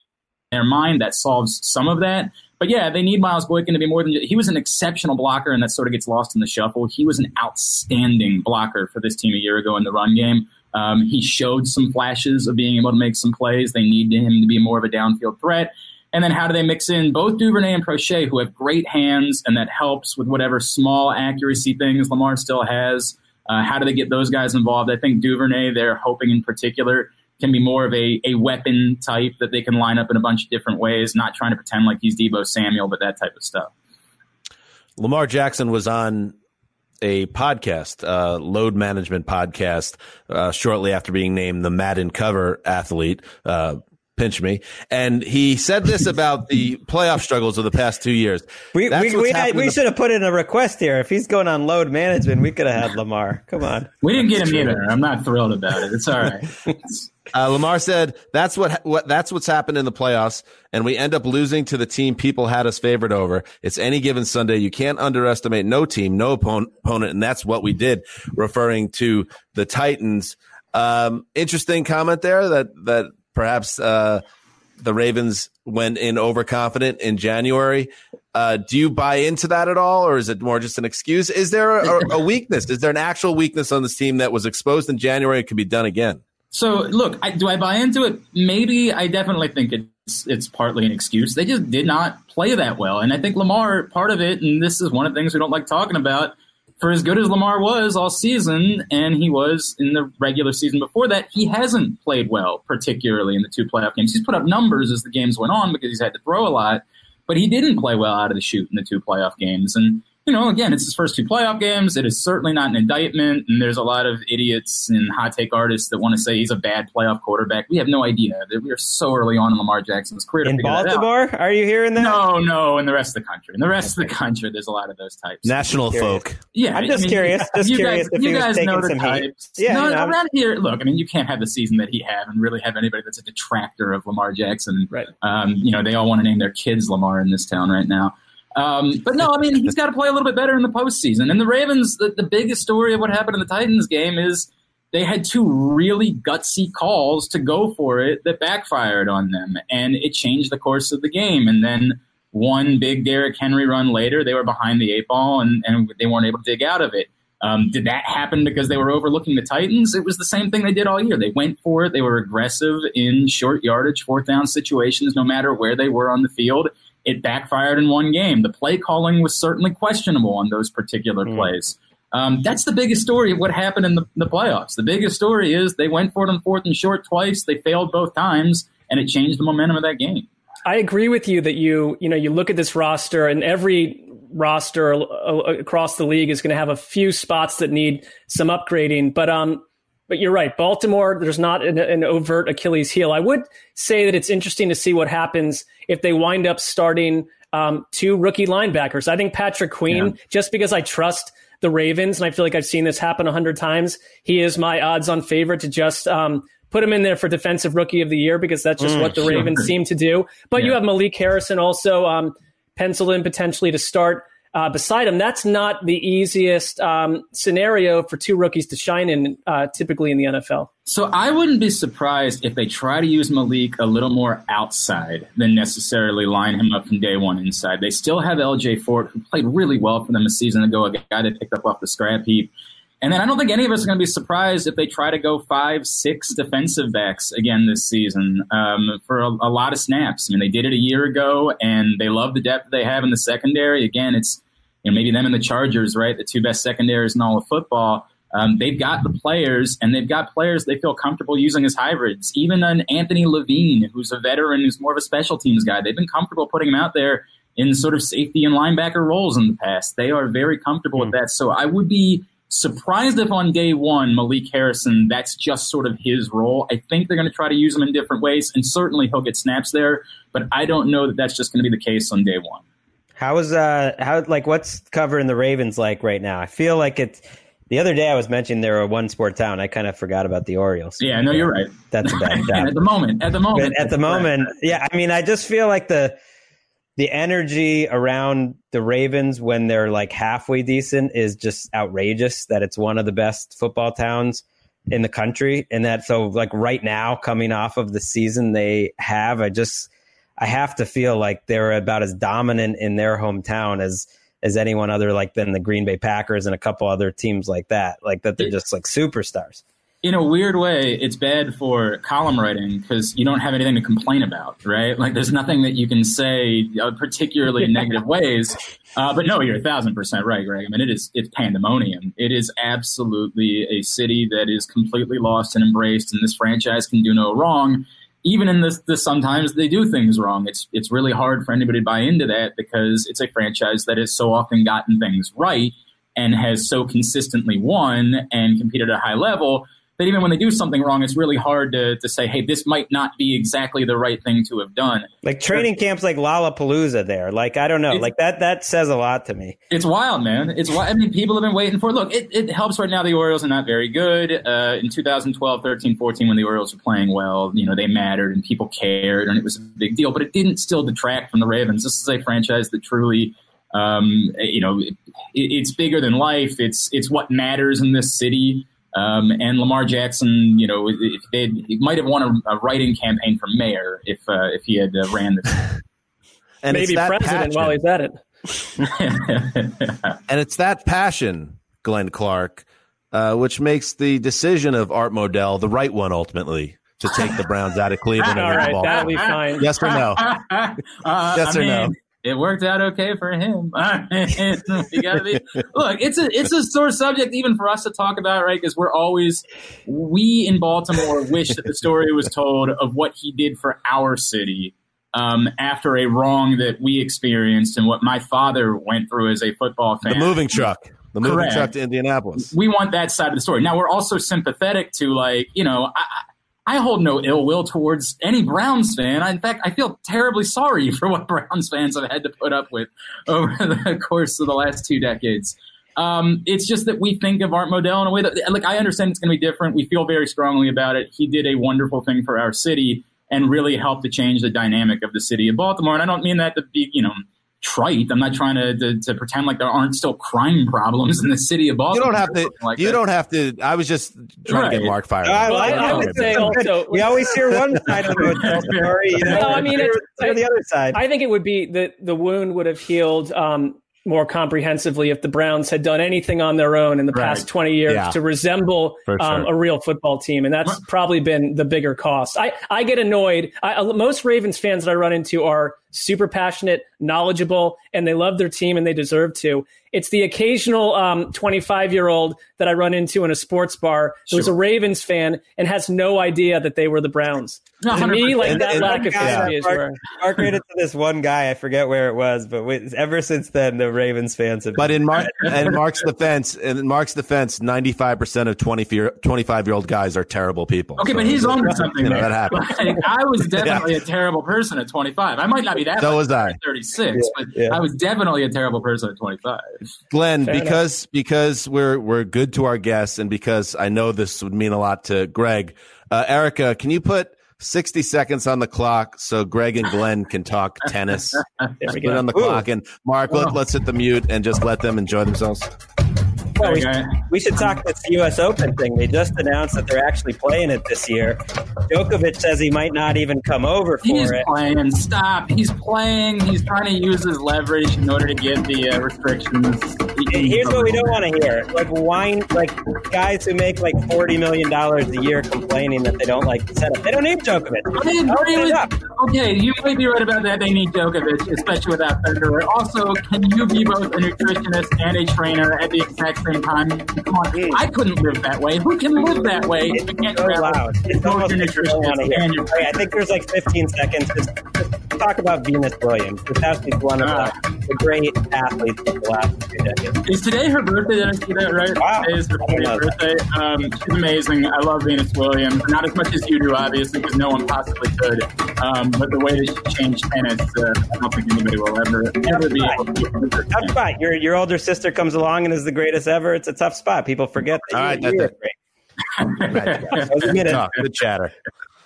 their mind that solves some of that. But yeah, they need Miles Boykin to be more than he was an exceptional blocker, and that sort of gets lost in the shuffle. He was an outstanding blocker for this team a year ago in the run game. Um, he showed some flashes of being able to make some plays. They need him to be more of a downfield threat. And then how do they mix in both Duvernay and Proche, who have great hands, and that helps with whatever small accuracy things Lamar still has. Uh, how do they get those guys involved? I think Duvernay, they're hoping in particular, can be more of a, a weapon type that they can line up in a bunch of different ways, not trying to pretend like he's Deebo Samuel, but that type of stuff. Lamar Jackson was on a podcast, uh, load management podcast, uh, shortly after being named the Madden cover athlete. Uh, pinch me. And he said this about the playoff struggles of the past two years. We That's we, we, had, we the- should have put in a request here. If he's going on load management, we could have had Lamar. Come on. We didn't get him either. I'm not thrilled about it. It's all right. Uh, Lamar said that's what, what that's what's happened in the playoffs, and we end up losing to the team people had us favored over. It's any given Sunday. You can't underestimate no team, no opponent, opponent, and that's what we did. Referring to the Titans. Um, interesting comment there that that perhaps uh, the Ravens went in overconfident in January. Uh, do you buy into that at all, or is it more just an excuse? Is there a, a weakness? Is there an actual weakness on this team that was exposed in January and could be done again? So look, I, do I buy into it? Maybe I definitely think it's it's partly an excuse. They just did not play that well, and I think Lamar part of it. And this is one of the things we don't like talking about. For as good as Lamar was all season, and he was in the regular season before that, he hasn't played well, particularly in the two playoff games. He's put up numbers as the games went on because he's had to throw a lot, but he didn't play well out of the shoot in the two playoff games. And you know, again, it's his first two playoff games. It is certainly not an indictment, and there's a lot of idiots and hot take artists that want to say he's a bad playoff quarterback. We have no idea. We are so early on in Lamar Jackson's career to In that out. Baltimore, are you hearing that? No, no, in the rest of the country. In the rest of the country, there's a lot of those types. National folk. Yeah, I'm just I mean, curious- just you curious guys, if you he was guys taking know the some heat. Yeah, no, you know. around here, look. I mean, you can't have the season that he had and really have anybody that's a detractor of Lamar Jackson. Right. Um, you know, they all want to name their kids Lamar in this town right now. Um, but no, I mean, he's got to play a little bit better in the postseason. And the Ravens, the, the biggest story of what happened in the Titans game is they had two really gutsy calls to go for it that backfired on them, and it changed the course of the game. And then one big Derrick Henry run later, they were behind the eight ball, and, and they weren't able to dig out of it. Um, did that happen because they were overlooking the Titans? It was the same thing they did all year. They went for it. They were aggressive in short yardage, fourth down situations, no matter where they were on the field. It backfired in one game. The play calling was certainly questionable on those particular plays. Um, that's the biggest story of what happened in the, the playoffs. The biggest story is they went for it on fourth and short twice. They failed both times, and it changed the momentum of that game. I agree with you that you you know you look at this roster and every roster across the league is going to have a few spots that need some upgrading. But um, but you're right. Baltimore, there's not an, an overt Achilles heel. I would say that it's interesting to see what happens if they wind up starting um, two rookie linebackers. I think Patrick Queen, just because I trust the Ravens, and I feel like I've seen this happen a hundred times, he is my odds-on favorite to just um, put him in there for defensive rookie of the year because that's just Mm, what the sure. Ravens seem to do. But you have Malik Harrison also. Um, penciled in potentially to start uh, beside him. That's not the easiest um, scenario for two rookies to shine in, uh, typically in the NFL. So I wouldn't be surprised if they try to use Malik a little more outside than necessarily line him up from day one inside. They still have LJ Fort, who played really well for them a season ago, a guy they picked up off the scrap heap. And then I don't think any of us are going to be surprised if they try to go five, six defensive backs again this season um, for a, a, lot of snaps. I mean, they did it a year ago, and they love the depth they have in the secondary. Again, it's you know maybe them and the Chargers, right? The two best secondaries in all of football. Um, they've got the players, and they've got players they feel comfortable using as hybrids. Even an Anthony Levine, who's a veteran, who's more of a special teams guy, they've been comfortable putting him out there in sort of safety and linebacker roles in the past. They are very comfortable mm. with that. So I would be surprised if on day one Malik Harrison that's just sort of his role. I think they're going to try to use him in different ways, and certainly he'll get snaps there. But I don't know that that's just going to be the case on day one. How is uh how like what's covering the Ravens like right now? I feel like it's the other day I was mentioning they're a one sport town. I kind of forgot about the Orioles. Yeah, no, you're right. That's a bad job. at the moment, at the moment, but at the moment, yeah. I mean, I just feel like the the energy around the Ravens when they're like halfway decent is just outrageous that it's one of the best football towns in the country. And that so like right now coming off of the season they have I just I have to feel like they're about as dominant in their hometown as as anyone other like than the Green Bay Packers and a couple other teams like that. Like that they're just like superstars in a weird way, it's bad for column writing because you don't have anything to complain about, right? Like, there's nothing that you can say, uh, particularly in negative ways. Uh, but no, you're a thousand percent right, Greg. I mean, it is it's pandemonium. It is absolutely a city that is completely lost and embraced, and this franchise can do no wrong. Even in this, this sometimes they do things wrong. It's it's really hard for anybody to buy into that because it's a franchise that has so often gotten things right and has so consistently won and competed at a high level that even when they do something wrong, it's really hard to, to say, hey, this might not be exactly the right thing to have done. Like training camps like Lollapalooza there. Like, I don't know. Like that, that says a lot to me. It's wild, man. It's wild. I mean, people have been waiting for it. Look, it, it helps right now. The Orioles are not very good. Uh, in 2012, 13, 14, when the Orioles were playing well, you know, they mattered and people cared and it was a big deal, but it didn't still detract from the Ravens. This is a franchise that truly, um, you know, it, it's bigger than life. It's, it's what matters in this city. Um, and Lamar Jackson, you know, if they he might have won a, a write-in campaign for mayor if uh, if he had uh, ran this. and maybe president passion. while he's at it. and it's that passion, Glenn Clark, uh, which makes the decision of Art Modell the right one ultimately to take the Browns out of Cleveland. All right, that'll be fine. Yes or no? Uh, yes I or mean, no? It worked out okay for him. you gotta be look. It's a it's a sore subject even for us to talk about, right? Because we're always we in Baltimore wish that the story was told of what he did for our city um, after a wrong that we experienced and what my father went through as a football fan. The moving truck. The moving Correct. truck to Indianapolis. We want that side of the story. Now we're also sympathetic to like you know. I, I hold no ill will towards any Browns fan. In fact, I feel terribly sorry for what Browns fans have had to put up with over the course of the last two decades. Um, it's just that we think of Art Modell in a way that, like, I understand it's going to be different. We feel very strongly about it. He did a wonderful thing for our city and really helped to change the dynamic of the city of Baltimore. And I don't mean that to be, you know, trite. I'm not trying to, to, to pretend like there aren't still crime problems in the city of Baltimore. You don't have to. Like you that. don't have to. I was just trying right. to get Mark fired. I, well, I, would say also we always hear one side of the story. You know, no, I mean, it's, on the other side. I think it would be that the wound would have healed. Um, more comprehensively if the Browns had done anything on their own in the right. past 20 years yeah. to resemble um, sure. um, a real football team. And that's probably been the bigger cost. I, I get annoyed. I, most Ravens fans that I run into are super passionate, knowledgeable, and they love their team and they deserve to. It's the occasional 25 um, year old that I run into in a sports bar who's sure. a Ravens fan and has no idea that they were the Browns. To me, like and, that and lack of history is where. Mark rated to this one guy, I forget where it was, but ever since then, the Ravens fans have. But in Mark and Mark's defense, in Mark's defense, 95 percent of 25 year old guys are terrible people. Okay, so, but he's on to something. You know, that happens. Like, I was definitely yeah. a terrible person at 25. I might not be that. So was I. 36, yeah, but yeah. I was definitely a terrible person at 25. Glenn, Fair because enough. because we're we're good to our guests, and because I know this would mean a lot to Greg. Uh, Erica, can you put 60 seconds on the clock so Greg and Glenn can talk tennis. we Put go. on the Ooh. clock. And Mark, let, let's hit the mute and just let them enjoy themselves. Well, we, should, we should talk this U.S. Open thing. They just announced that they're actually playing it this year. Djokovic says he might not even come over for He's it. playing. Stop. He's playing. He's trying to use his leverage in order to get the uh, restrictions. Here's what we don't want to hear: like wine, like guys who make like forty million dollars a year complaining that they don't like the setup. They don't need Djokovic. I agree Open it with- up. Okay, you might be right about that. They need Djokovic, especially without Federer. Also, can you be both a nutritionist and a trainer at the exact same time? Come on, I couldn't live that way. Who can live that way? you can't so loud. It's almost like you want to hear. Okay, I think there's like 15 seconds. Just, just talk about Venus Williams. Because she's one of the, the great athletes of the last few decades. Is today her birthday? Did I see that right? Wow. Today is her I didn't know 40th birthday. Um, she's amazing. I love Venus Williams. Not as much as you do, obviously, because no one possibly could. Um, but the way that she changed tennis, uh, I don't think anybody will ever, ever be able to. Tough spot. Your your older sister comes along and is the greatest ever. It's a tough spot. People forget that. All you, right, you that's it. great. Those are good. Talk, good chatter.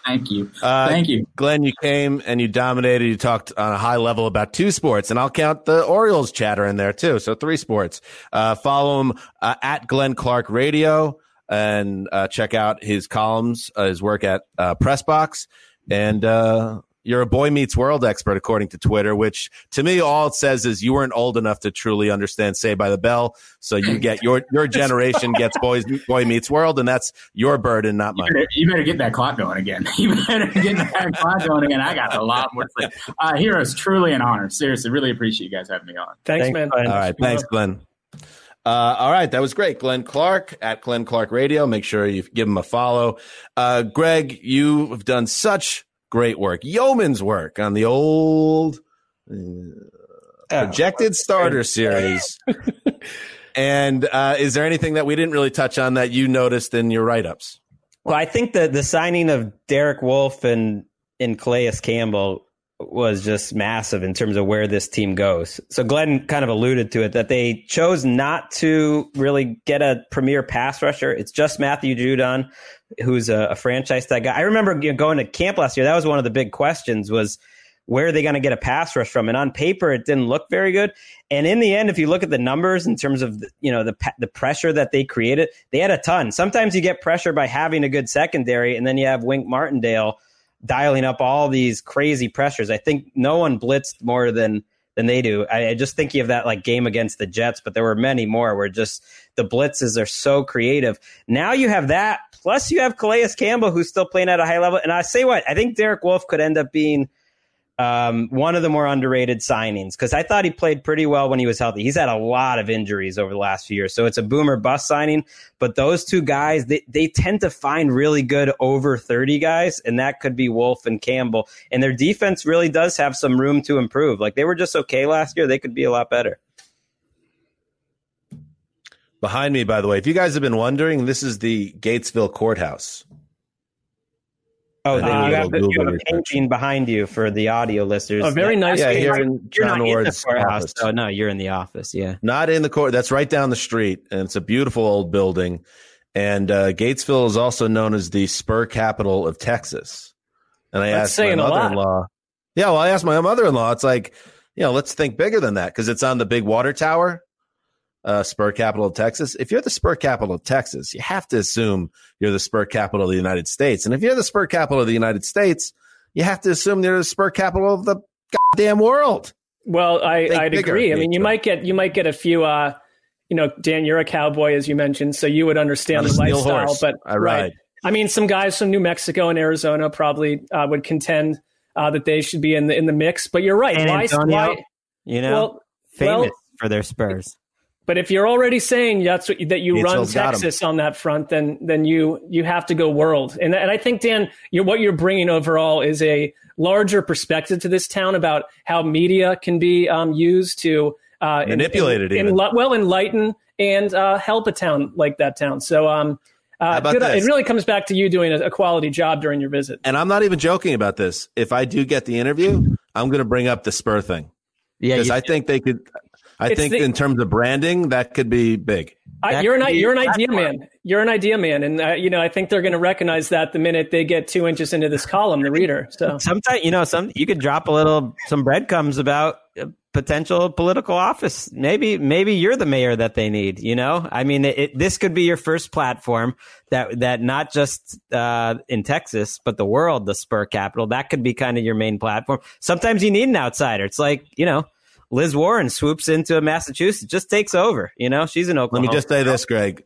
Thank you. Uh, Thank you. Glenn, you came and you dominated. You talked on a high level about two sports, and I'll count the Orioles chatter in there too. So three sports. Uh, follow him uh, at Glenn Clark Radio and uh, check out his columns, uh, his work at uh, Pressbox. And uh, you're a boy meets world expert, according to Twitter, which to me, all it says is you weren't old enough to truly understand Saved by the Bell. So you get your, your generation gets boys, boy meets world, and that's your burden, not You mine. better, you better get that clock going again. You better get that clock going again. I got a lot more to say. Uh, Heroes, truly an honor. Seriously, really appreciate you guys having me on. Thanks, man. All right. Thanks, Glenn. Uh, all right. That was great. Glenn Clark at Glenn Clark Radio. Make sure you give him a follow. Uh, Greg, you have done such great work, yeoman's work on the old uh, projected starter series. and uh, is there anything that we didn't really touch on that you noticed in your write ups? Well, I think the the signing of Derek Wolfe and and Calais Campbell was just massive in terms of where this team goes. So Glenn kind of alluded to it that they chose not to really get a premier pass rusher. It's just Matthew Judon, who's a, a franchise tag guy. I remember you know, going to camp last year. That was one of the big questions was where are they going to get a pass rush from? And on paper, it didn't look very good. And in the end, if you look at the numbers in terms of you know the the pressure that they created, they had a ton. Sometimes you get pressure by having a good secondary, and then you have Wink Martindale dialing up all these crazy pressures. I think no one blitzed more than than they do. I, I just think you have that like game against the Jets, but there were many more where just the blitzes are so creative. Now you have that, plus you have Calais Campbell who's still playing at a high level. And I say what I think Derek Wolfe could end up being um, one of the more underrated signings because I thought he played pretty well when he was healthy. He's had a lot of injuries over the last few years, so it's a boomer bust signing. But those two guys, they, they tend to find really good over 30 guys, and that could be Wolfe and Campbell. And their defense really does have some room to improve. Like they were just okay last year, they could be a lot better. Behind me, by the way, if you guys have been wondering, this is the Gatesville Courthouse. Oh, then did a you have, the, you have a research. painting behind you for the audio listeners. A very nice Yeah, painting. here in You're John in Ward's courthouse. Oh no, you're in the office. Yeah. Not in the court. That's right down the street, and it's a beautiful old building. And uh, Gatesville is also known as the spur capital of Texas. And I That's asked my saying a lot. mother-in-law. Yeah, well, I asked my mother-in-law. It's like, you know, let's think bigger than that because it's on the big water tower, uh, spur capital of Texas. If you're the spur capital of Texas, you have to assume you're the spur capital of the United States. And if you're the spur capital of the United States, you have to assume you're the spur capital of the goddamn world. Well, I, Think I'd bigger, agree. I mean, you might get you might get a few. Uh, you know, Dan, you're a cowboy, as you mentioned, so you would understand On a the lifestyle. horse. But I ride. I mean, some guys from New Mexico and Arizona probably uh, would contend uh, that they should be in the in the mix. But you're right. San why? Antonio, why You know, well, famous well, for their Spurs. But if you're already saying that's what, that you run Gatesville's got 'em. Texas on that front, then then you you have to go world. And and I think Dan, you're, what you're bringing overall is a larger perspective to this town about how media can be um, used to uh, en- Manipulate it en- even. enli- well, enlighten and uh, help a town like that town. So um, uh, about good- it really comes back to you doing a, a quality job during your visit. And I'm not even joking about this. If I do get the interview, I'm going to bring up the spur thing Yeah, because I think they could. I It's think the- in terms of branding, that could be big. I, you're an you're an idea man. You're an idea man, and uh, you know I think they're going to recognize that the minute they get two inches into this column, the reader. So Sometimes you know, some you could drop a little some breadcrumbs about uh, potential political office. Maybe maybe you're the mayor that they need. You know, I mean, it, it, this could be your first platform that that not just uh, in Texas but the world, the spur capital. That could be kind of your main platform. Sometimes you need an outsider. It's like you know. Liz Warren swoops into Massachusetts, just takes over. You know, she's in Oklahoma. Let Oklahoma. me just say this, Greg.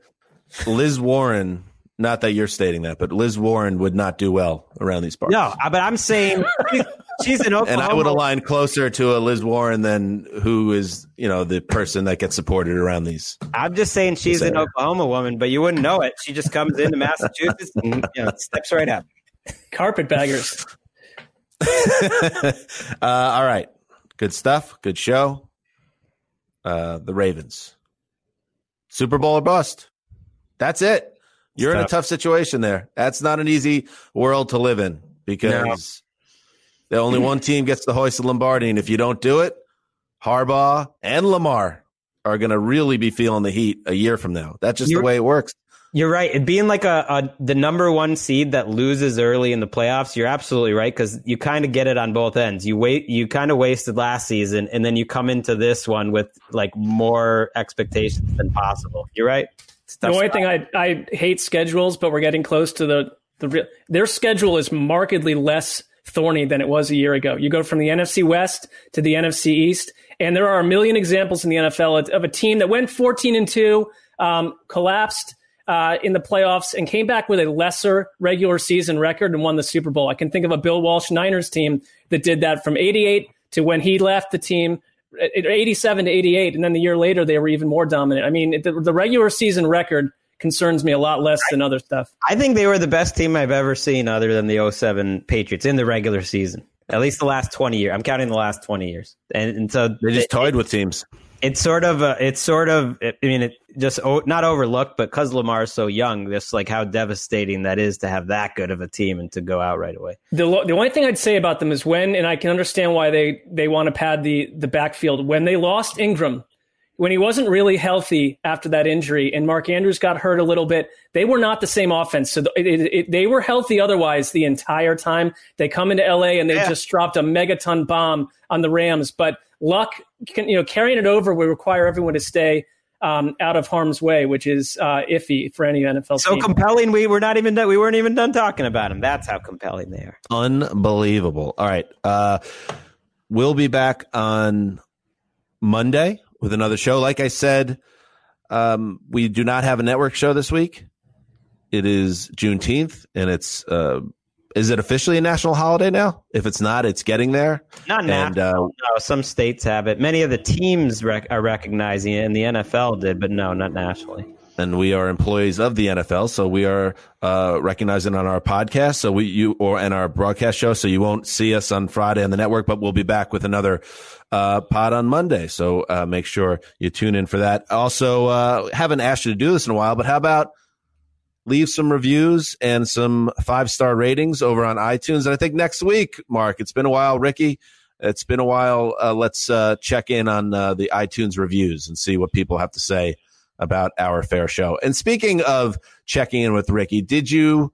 Liz Warren, not that you're stating that, but Liz Warren would not do well around these parts. No, but I'm saying she's, she's in Oklahoma. And I would align closer to a Liz Warren than who is, you know, the person that gets supported around these. I'm just saying she's an Oklahoma woman, but you wouldn't know it. She just comes into Massachusetts and you know, steps right up. carpetbaggers. uh, all right. Good stuff. Good show. Uh, the Ravens. Super Bowl or bust. That's it. You're in a tough. situation there. That's not an easy world to live in because the only one team gets the hoist of Lombardi. And if you don't do it, Harbaugh and Lamar are going to really be feeling the heat a year from now. That's just You're- the way it works. You're right. It being like a, a the number one seed that loses early in the playoffs, you're absolutely right because you kind of get it on both ends. You wait, you kind of wasted last season, and then you come into this one with like more expectations than possible. You're right. The only spot. thing I I hate schedules, but we're getting close to the the real. Their schedule is markedly less thorny than it was a year ago. You go from the NFC West to the NFC East, and there are a million examples in the NFL of a team that went 14 and two, um, collapsed. Uh, in the playoffs and came back with a lesser regular season record and won the Super Bowl. I can think of a Bill Walsh Niners team that did that from 88 to when he left the team, uh, 87 to 88. And then the year later, they were even more dominant. I mean, the, the regular season record concerns me a lot less than other stuff. I think they were the best team I've ever seen, other than the 07 Patriots in the regular season. At least the last 20 years. I'm counting the last 20 years, and, and so They just it- toyed with teams. it's sort of uh, it's sort of I mean it just o- not overlooked, but because Lamar is so young, just like how devastating that is to have that good of a team and to go out right away. The, lo- the only thing I'd say about them is when, and I can understand why they, they want to pad the, the backfield. When they lost Ingram, when he wasn't really healthy after that injury, and Mark Andrews got hurt a little bit, they were not the same offense. So the, it, it, it- they were healthy otherwise the entire time. They come into LA and they Yeah. just dropped a megaton bomb on the Rams. But luck, can, you know, carrying it over would require everyone to stay um, out of harm's way, which is uh, iffy for any NFL So team. compelling, we were not even done, we weren't even done talking about him. That's how compelling they are. Unbelievable. All right. Uh, we'll be back on Monday with another show. Like I said, um, we do not have a network show this week. It is Juneteenth, and it's uh, is it officially a national holiday now? If it's not, it's getting there. Not And, national. uh, no, some states have it. Many of the teams rec- are recognizing it, and the NFL did, but no, not nationally. and we are employees of the NFL, so we are uh, recognizing on our podcast, so we you or in our broadcast show, so you won't see us on Friday on the network, but we'll be back with another uh, pod on Monday. So uh, make sure you tune in for that. Also, uh, haven't asked you to do this in a while, but how about leave some reviews and some five star ratings over on iTunes? And I think next week, Mark, it's been a while, Ricky. It's been a while. Uh, let's uh, check in on uh, the iTunes reviews and see what people have to say about our fair show. And speaking of checking in with Ricky, did you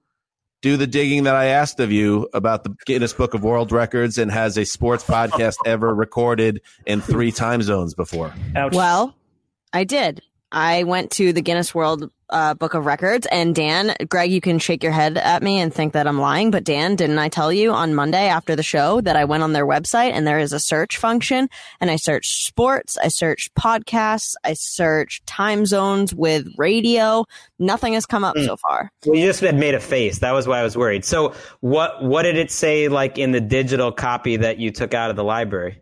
do the digging that I asked of you about the Guinness Book of World Records and has a sports podcast ever recorded in three time zones before? Well, I did. I went to the Guinness World uh, Book of Records, and Dan, Greg, you can shake your head at me and think that I'm lying, but Dan, didn't I tell you on Monday after the show that I went on their website and there is a search function, and I searched sports, I searched podcasts, I searched time zones with radio. Nothing has come up Hmm. so far. Well, you just had made a face. That was why I was worried. So, what what did it say like in the digital copy that you took out of the library?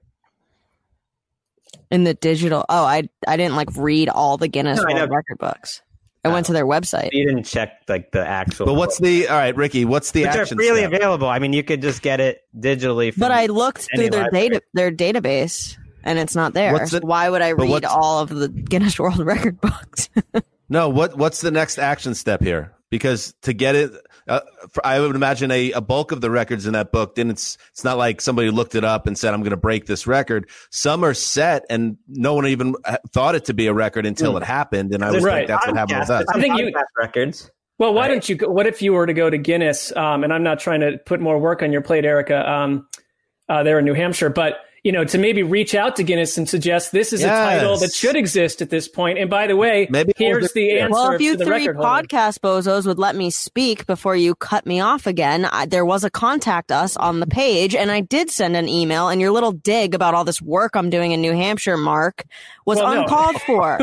In the digital, oh, I I didn't like read all the Guinness No, World. Record books. I went to their website. You didn't check like the actual. But what's the all right, Ricky? What's the Which are action? freely step? available. I mean, you could just get it digitally. From But I looked through their library. data their database and it's not there. What's the- Why would I read all of the Guinness World Record books? No, what what's the next action step here? because to get it, uh, for, I would imagine a, a bulk of the records in that book. Then it's it's not like somebody looked it up and said, "I'm going to break this record." Some are set, and no one even uh, thought it to be a record until Mm. it happened. And I was Right. think that's what happened with us. I think you records. Well, why don't you? go- What if you were to go to Guinness? Um, and I'm not trying to put more work on your plate, Erica. Um, uh, there in New Hampshire, but you know, to maybe reach out to Guinness and suggest this is a title that should exist at this point. And by the way, maybe here's the answer Well, if you to the three record holder. podcast bozos would let me speak before you cut me off again, I, there was a contact us on the page, and I did send an email. And your little dig about all this work I'm doing in New Hampshire, Mark, was Well, no. uncalled for.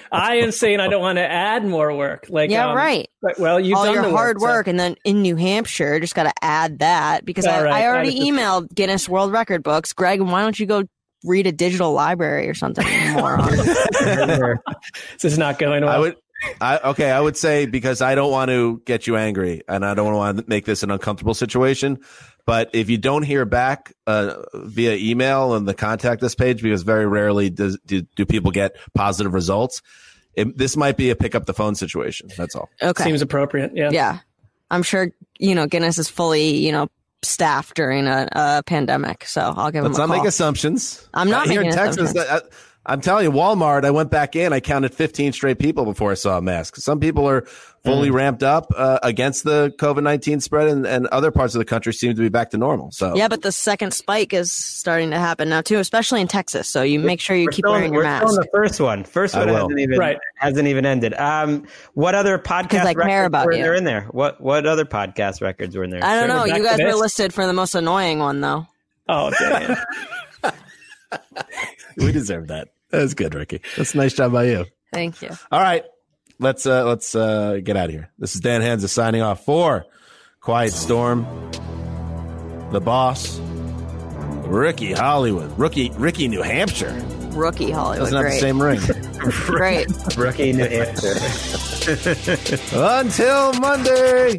I am saying I don't want to add more work. Like, yeah, um, right. but- well, you've all done your the hard so- work, and then in New Hampshire, just got to add that because I, All right, I I already was just- emailed Guinness World Record books. Greg, why don't you go read a digital library or something? Moron. this is not going well. I would. I, okay, I would say because I don't want to get you angry and I don't want to make this an uncomfortable situation. But if you don't hear back uh, via email and the contact us page, because very rarely does, do, do people get positive results, it, this might be a pick up the phone situation. That's all. Okay. Seems appropriate. Yeah. Yeah. I'm sure, you know, Guinness is fully, you know, staffed during a, a pandemic. So I'll give Let's them not call. make assumptions. I'm not Uh, here in Texas. assumptions. I, I'm telling you, Walmart. I went back in. I counted 15 straight people before I saw a mask. Some people are fully ramped up uh, against the COVID 19 spread, and, and other parts of the country seem to be back to normal. So Yeah, but the second spike is starting to happen now too, especially in Texas. So you make sure you We're keep still- wearing your we're mask. still on the first one. First one hasn't even Right. hasn't even ended. Um, what other podcast I care records about were you. there in there? What what other podcast records were in there? I don't know. We're You guys were listed for the most annoying one though. Oh, damn. we deserve that. That's good, Ricky. That's a nice job by you. Thank you. All right. Let's uh let's uh get out of here. This is Dan Hanzus signing off for Quiet Storm, the boss, Ricky Hollywood, Rookie Ricky New Hampshire. Rookie Hollywood. Doesn't have the same ring. Great. Rookie New Hampshire. Until Monday.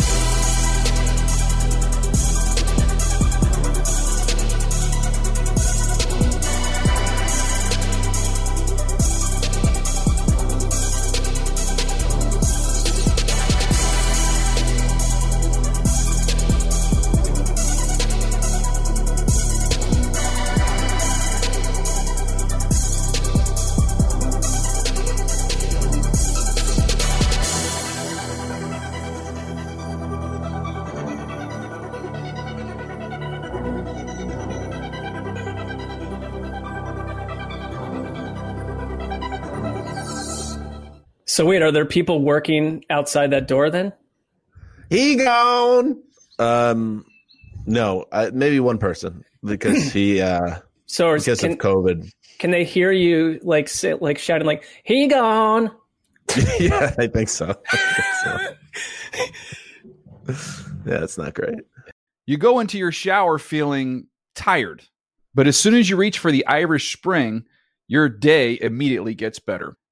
Wait, are there people working outside that door then? He gone. Um, no, uh, maybe one person because he uh So is- because can, of COVID. can they hear you like sit, like shouting like "He gone"? yeah, I think so. I think so. yeah, it's not great. You go into your shower feeling tired, but as soon as you reach for the Irish Spring, your day immediately gets better.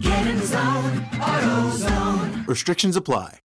Get in zone, AutoZone. Restrictions apply.